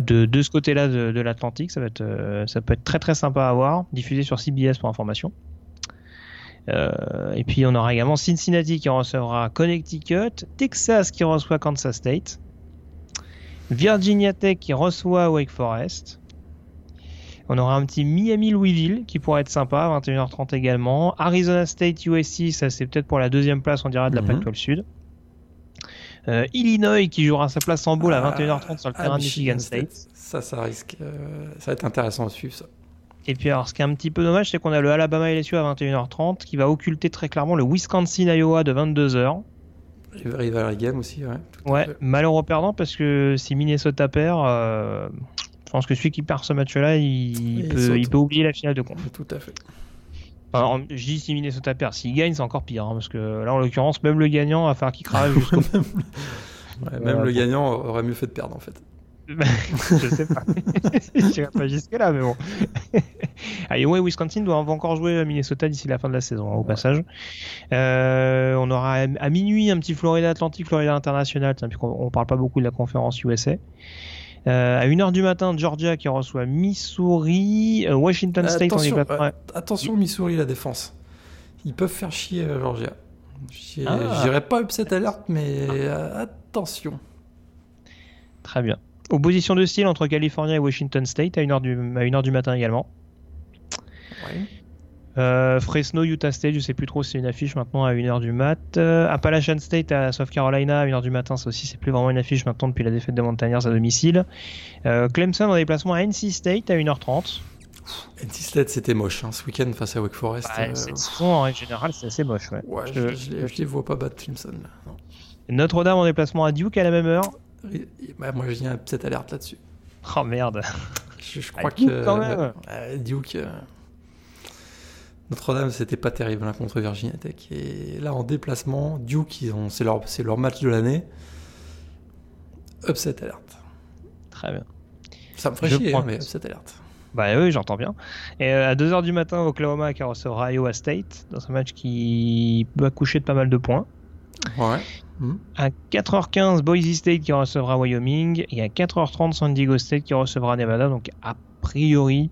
de, ce côté-là de, l'Atlantique. Ça, va être, euh, ça peut être très très sympa à voir, diffusé sur CBS pour information. Euh, et puis on aura également Cincinnati qui recevra Connecticut, Texas qui reçoit Kansas State, Virginia Tech qui reçoit Wake Forest. On aura un petit Miami-Louisville qui pourrait être sympa, 21h30 également. Arizona State USC, ça c'est peut-être pour la deuxième place, on dira, de la mm Pac-12 Sud. Euh, Illinois qui jouera sa place en bowl à 21h30 sur le terrain de Michigan State. Ça, ça risque. Euh, ça va être intéressant à suivre ça. Et puis alors, ce qui est un petit peu dommage, c'est qu'on a le Alabama LSU à 21h30 qui va occulter très clairement le Wisconsin-Iowa de 22h. Rivalry game aussi, ouais. Ouais, malheureux perdant parce que si Minnesota perd, euh, je pense que celui qui perd ce match-là, il, peut, il peut oublier la finale de compte. Tout à fait je dis si Minnesota perd, s'il gagne, c'est encore pire. Hein, parce que là, en l'occurrence, même le gagnant va faire qu'il crave jusqu'au même, même le gagnant aurait mieux fait de perdre en fait. je sais pas. je ne pas jusque là, mais bon. Allez, ouais, Wisconsin doit encore jouer Minnesota d'ici la fin de la saison, hein, au passage. Euh, on aura à minuit un petit Florida Atlantique, Florida International, puisqu'on on parle pas beaucoup de la conférence USA. Euh, à 1h du matin, Georgia qui reçoit Missouri, euh, Washington State attention, euh, attention Missouri la défense. Ils peuvent faire chier Georgia. Ah. J'irai pas upset alerte, mais attention. Très bien. Opposition de style entre California et Washington State à 1h du, à 1h du matin également. Ouais. Euh, Fresno, Utah State, je sais plus trop si c'est une affiche maintenant à 1h du mat. Euh, Appalachian State à South Carolina à 1h du matin, ça aussi c'est plus vraiment une affiche maintenant depuis la défaite des Montagnards à domicile. Euh, Clemson en déplacement à NC State à 1h30. NC State c'était moche hein, ce week-end face à Wake Forest. Bah, cette saison en règle générale c'est assez moche. Ouais. je, je, les vois pas battre Clemson. Notre-Dame en déplacement à Duke à la même heure. Bah, moi, j'ai un upset alerte là-dessus. Oh merde. Je, je crois Duke, que. quand même. Duke. Notre-Dame, c'était pas terrible hein, contre Virginia Tech. Et là, en déplacement, Duke, c'est leur, match de l'année. Upset alerte. Très bien. Ça me ferait Je chier, prends hein, mais upset alerte. Bah oui, j'entends bien. Et euh, à 2h du matin, Oklahoma qui recevra Iowa State dans un match qui peut accoucher de pas mal de points. Ouais. Mhm. À 4h15, Boise State qui recevra Wyoming. Et à 4h30, San Diego State qui recevra Nevada. Donc, a priori,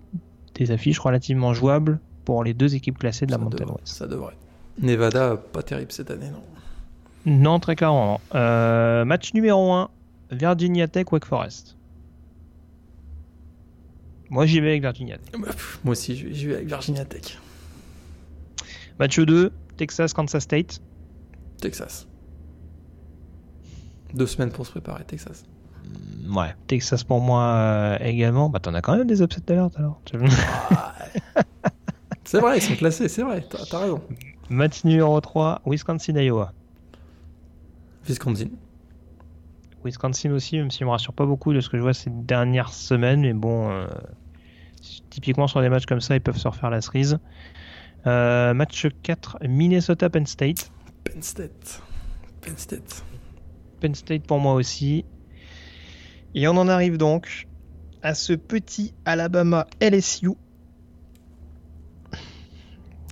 des affiches relativement jouables pour les deux équipes classées de la Mountain West. ça devrait. Nevada, pas terrible cette année, non. Non, très clairement. non. Euh, match numéro 1, Virginia Tech, Wake Forest. Moi, j'y vais avec Virginia Tech. Bah, pff, moi aussi, je vais- avec Virginia Tech. Match 2, Texas, Kansas State. Texas. Deux semaines pour se préparer, Texas. Ouais, Texas pour moi euh, également. Bah, t'en as quand même des upset alert alors. C'est vrai, ils sont classés, c'est vrai, t'as t'as raison. Match numéro 3, Wisconsin, Iowa. Wisconsin. Wisconsin aussi, même s'il me rassure pas beaucoup de ce que je vois ces dernières semaines, mais bon, euh, typiquement sur des matchs comme ça, ils peuvent se refaire la cerise. Euh, match 4, Minnesota, Penn State. Penn State. Penn State. Penn State pour moi aussi. Et on en arrive donc à ce petit Alabama LSU.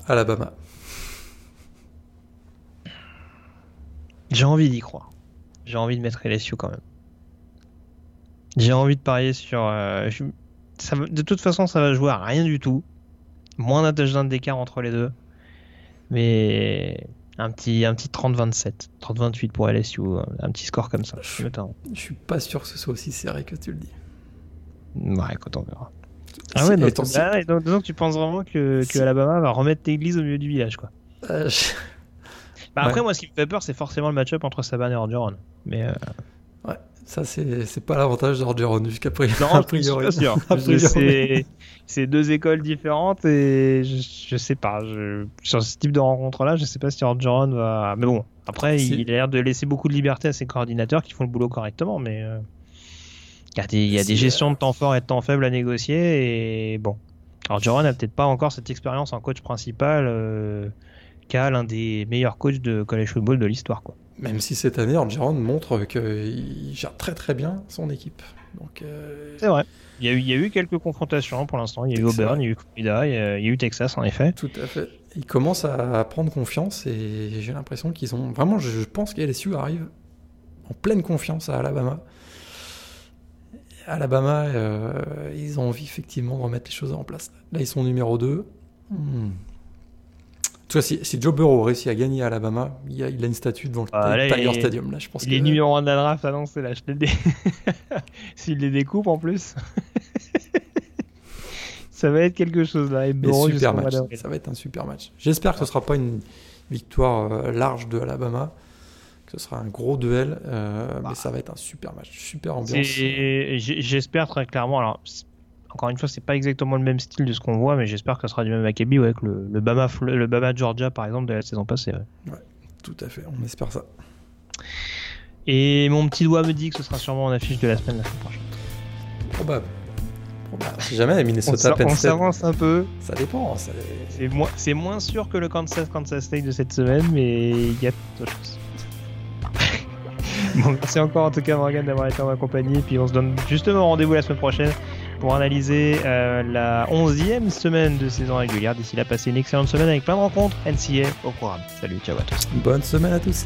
Alabama. J'ai envie d'y croire. J'ai envie de mettre LSU quand même. J'ai envie de parier sur. euh, je- ça de toute façon, ça va jouer à rien du tout. Moins d'un touchdown d'écart entre les deux. Mais un petit, un petit 30-27, 30-28 pour LSU. Un petit score comme ça. Je-. Je suis pas sûr que ce soit aussi serré que tu le dis. Ouais, écoute, on verra. Ah ouais, donc, ah ouais, donc, donc tu penses vraiment que, que Alabama va remettre l'église au milieu du village, quoi. euh, je- Bah, après, Ouais. moi, ce qui me fait peur, c'est forcément le match-up entre Saban et Orgeron. Mais euh, Ouais, ça c'est c'est pas l'avantage d'Orgeron jusqu'à pri- non, priori. sûr. Priori. C'est deux écoles différentes et je, je sais pas. Je, sur ce type de rencontre-là, je sais pas si Orgeron va. Mais bon, après, il a l'air de laisser beaucoup de liberté à ses coordinateurs qui font le boulot correctement. Mais euh, il y a des, il y a Si, des gestions euh, de temps fort et de temps faible à négocier et bon. Orgeron n'a peut-être pas encore cette expérience en coach principal. euh, qu'a l'un des meilleurs coachs de college football de l'histoire quoi. Même si cette année, Orgeron montre qu'il gère très très bien son équipe. Donc, euh, C'est vrai. Il y, a eu, il y a eu quelques confrontations pour l'instant. Il y a eu Auburn, il y a eu Florida, il y a, eu Texas en effet. Tout à fait. Ils commencent à prendre confiance et j'ai l'impression qu'ils ont vraiment. Je je pense qu'LSU arrive en pleine confiance à Alabama. Alabama, euh, ils ont envie effectivement de remettre les choses en place. Là, ils sont numéro 2. En tout cas, si, si Joe Burrow réussit à gagner à Alabama, il a, il a une statue devant le Ah, là, Tiger il- Stadium. Là, je pense Il est numéro 1 de la draft annoncé là, je te le dis. S'il les découpe en plus, ça va être quelque chose là. Et Burrow super match. Ça va être un super match. J'espère que ce sera pas une victoire euh, large de Alabama, ce sera un gros duel, euh, mais ça va être un super match, super ambiance. J'espère très clairement. Alors, encore une fois, c'est pas exactement le même style de ce qu'on voit, mais j'espère que ce sera du même acabit ouais, que le, le Bama, le Bama Georgia par exemple de la saison passée. ouais. Tout à fait, on espère ça. Et mon petit doigt me dit que ce sera sûrement en affiche de la semaine la semaine prochaine. Probable. Si jamais Minnesota on s'avance un peu. ça dépend. ça- C'est moins, sûr que le Kansas Kansas State de cette semaine, mais il y a d'autres choses. Bon, merci encore en tout cas Morgan d'avoir été en ma compagnie, puis on se donne justement rendez-vous la semaine prochaine pour analyser euh, la 11e semaine de saison régulière. D'ici là, passez une excellente semaine avec plein de rencontres NCA au programme. Salut, ciao à tous. Bonne semaine à tous.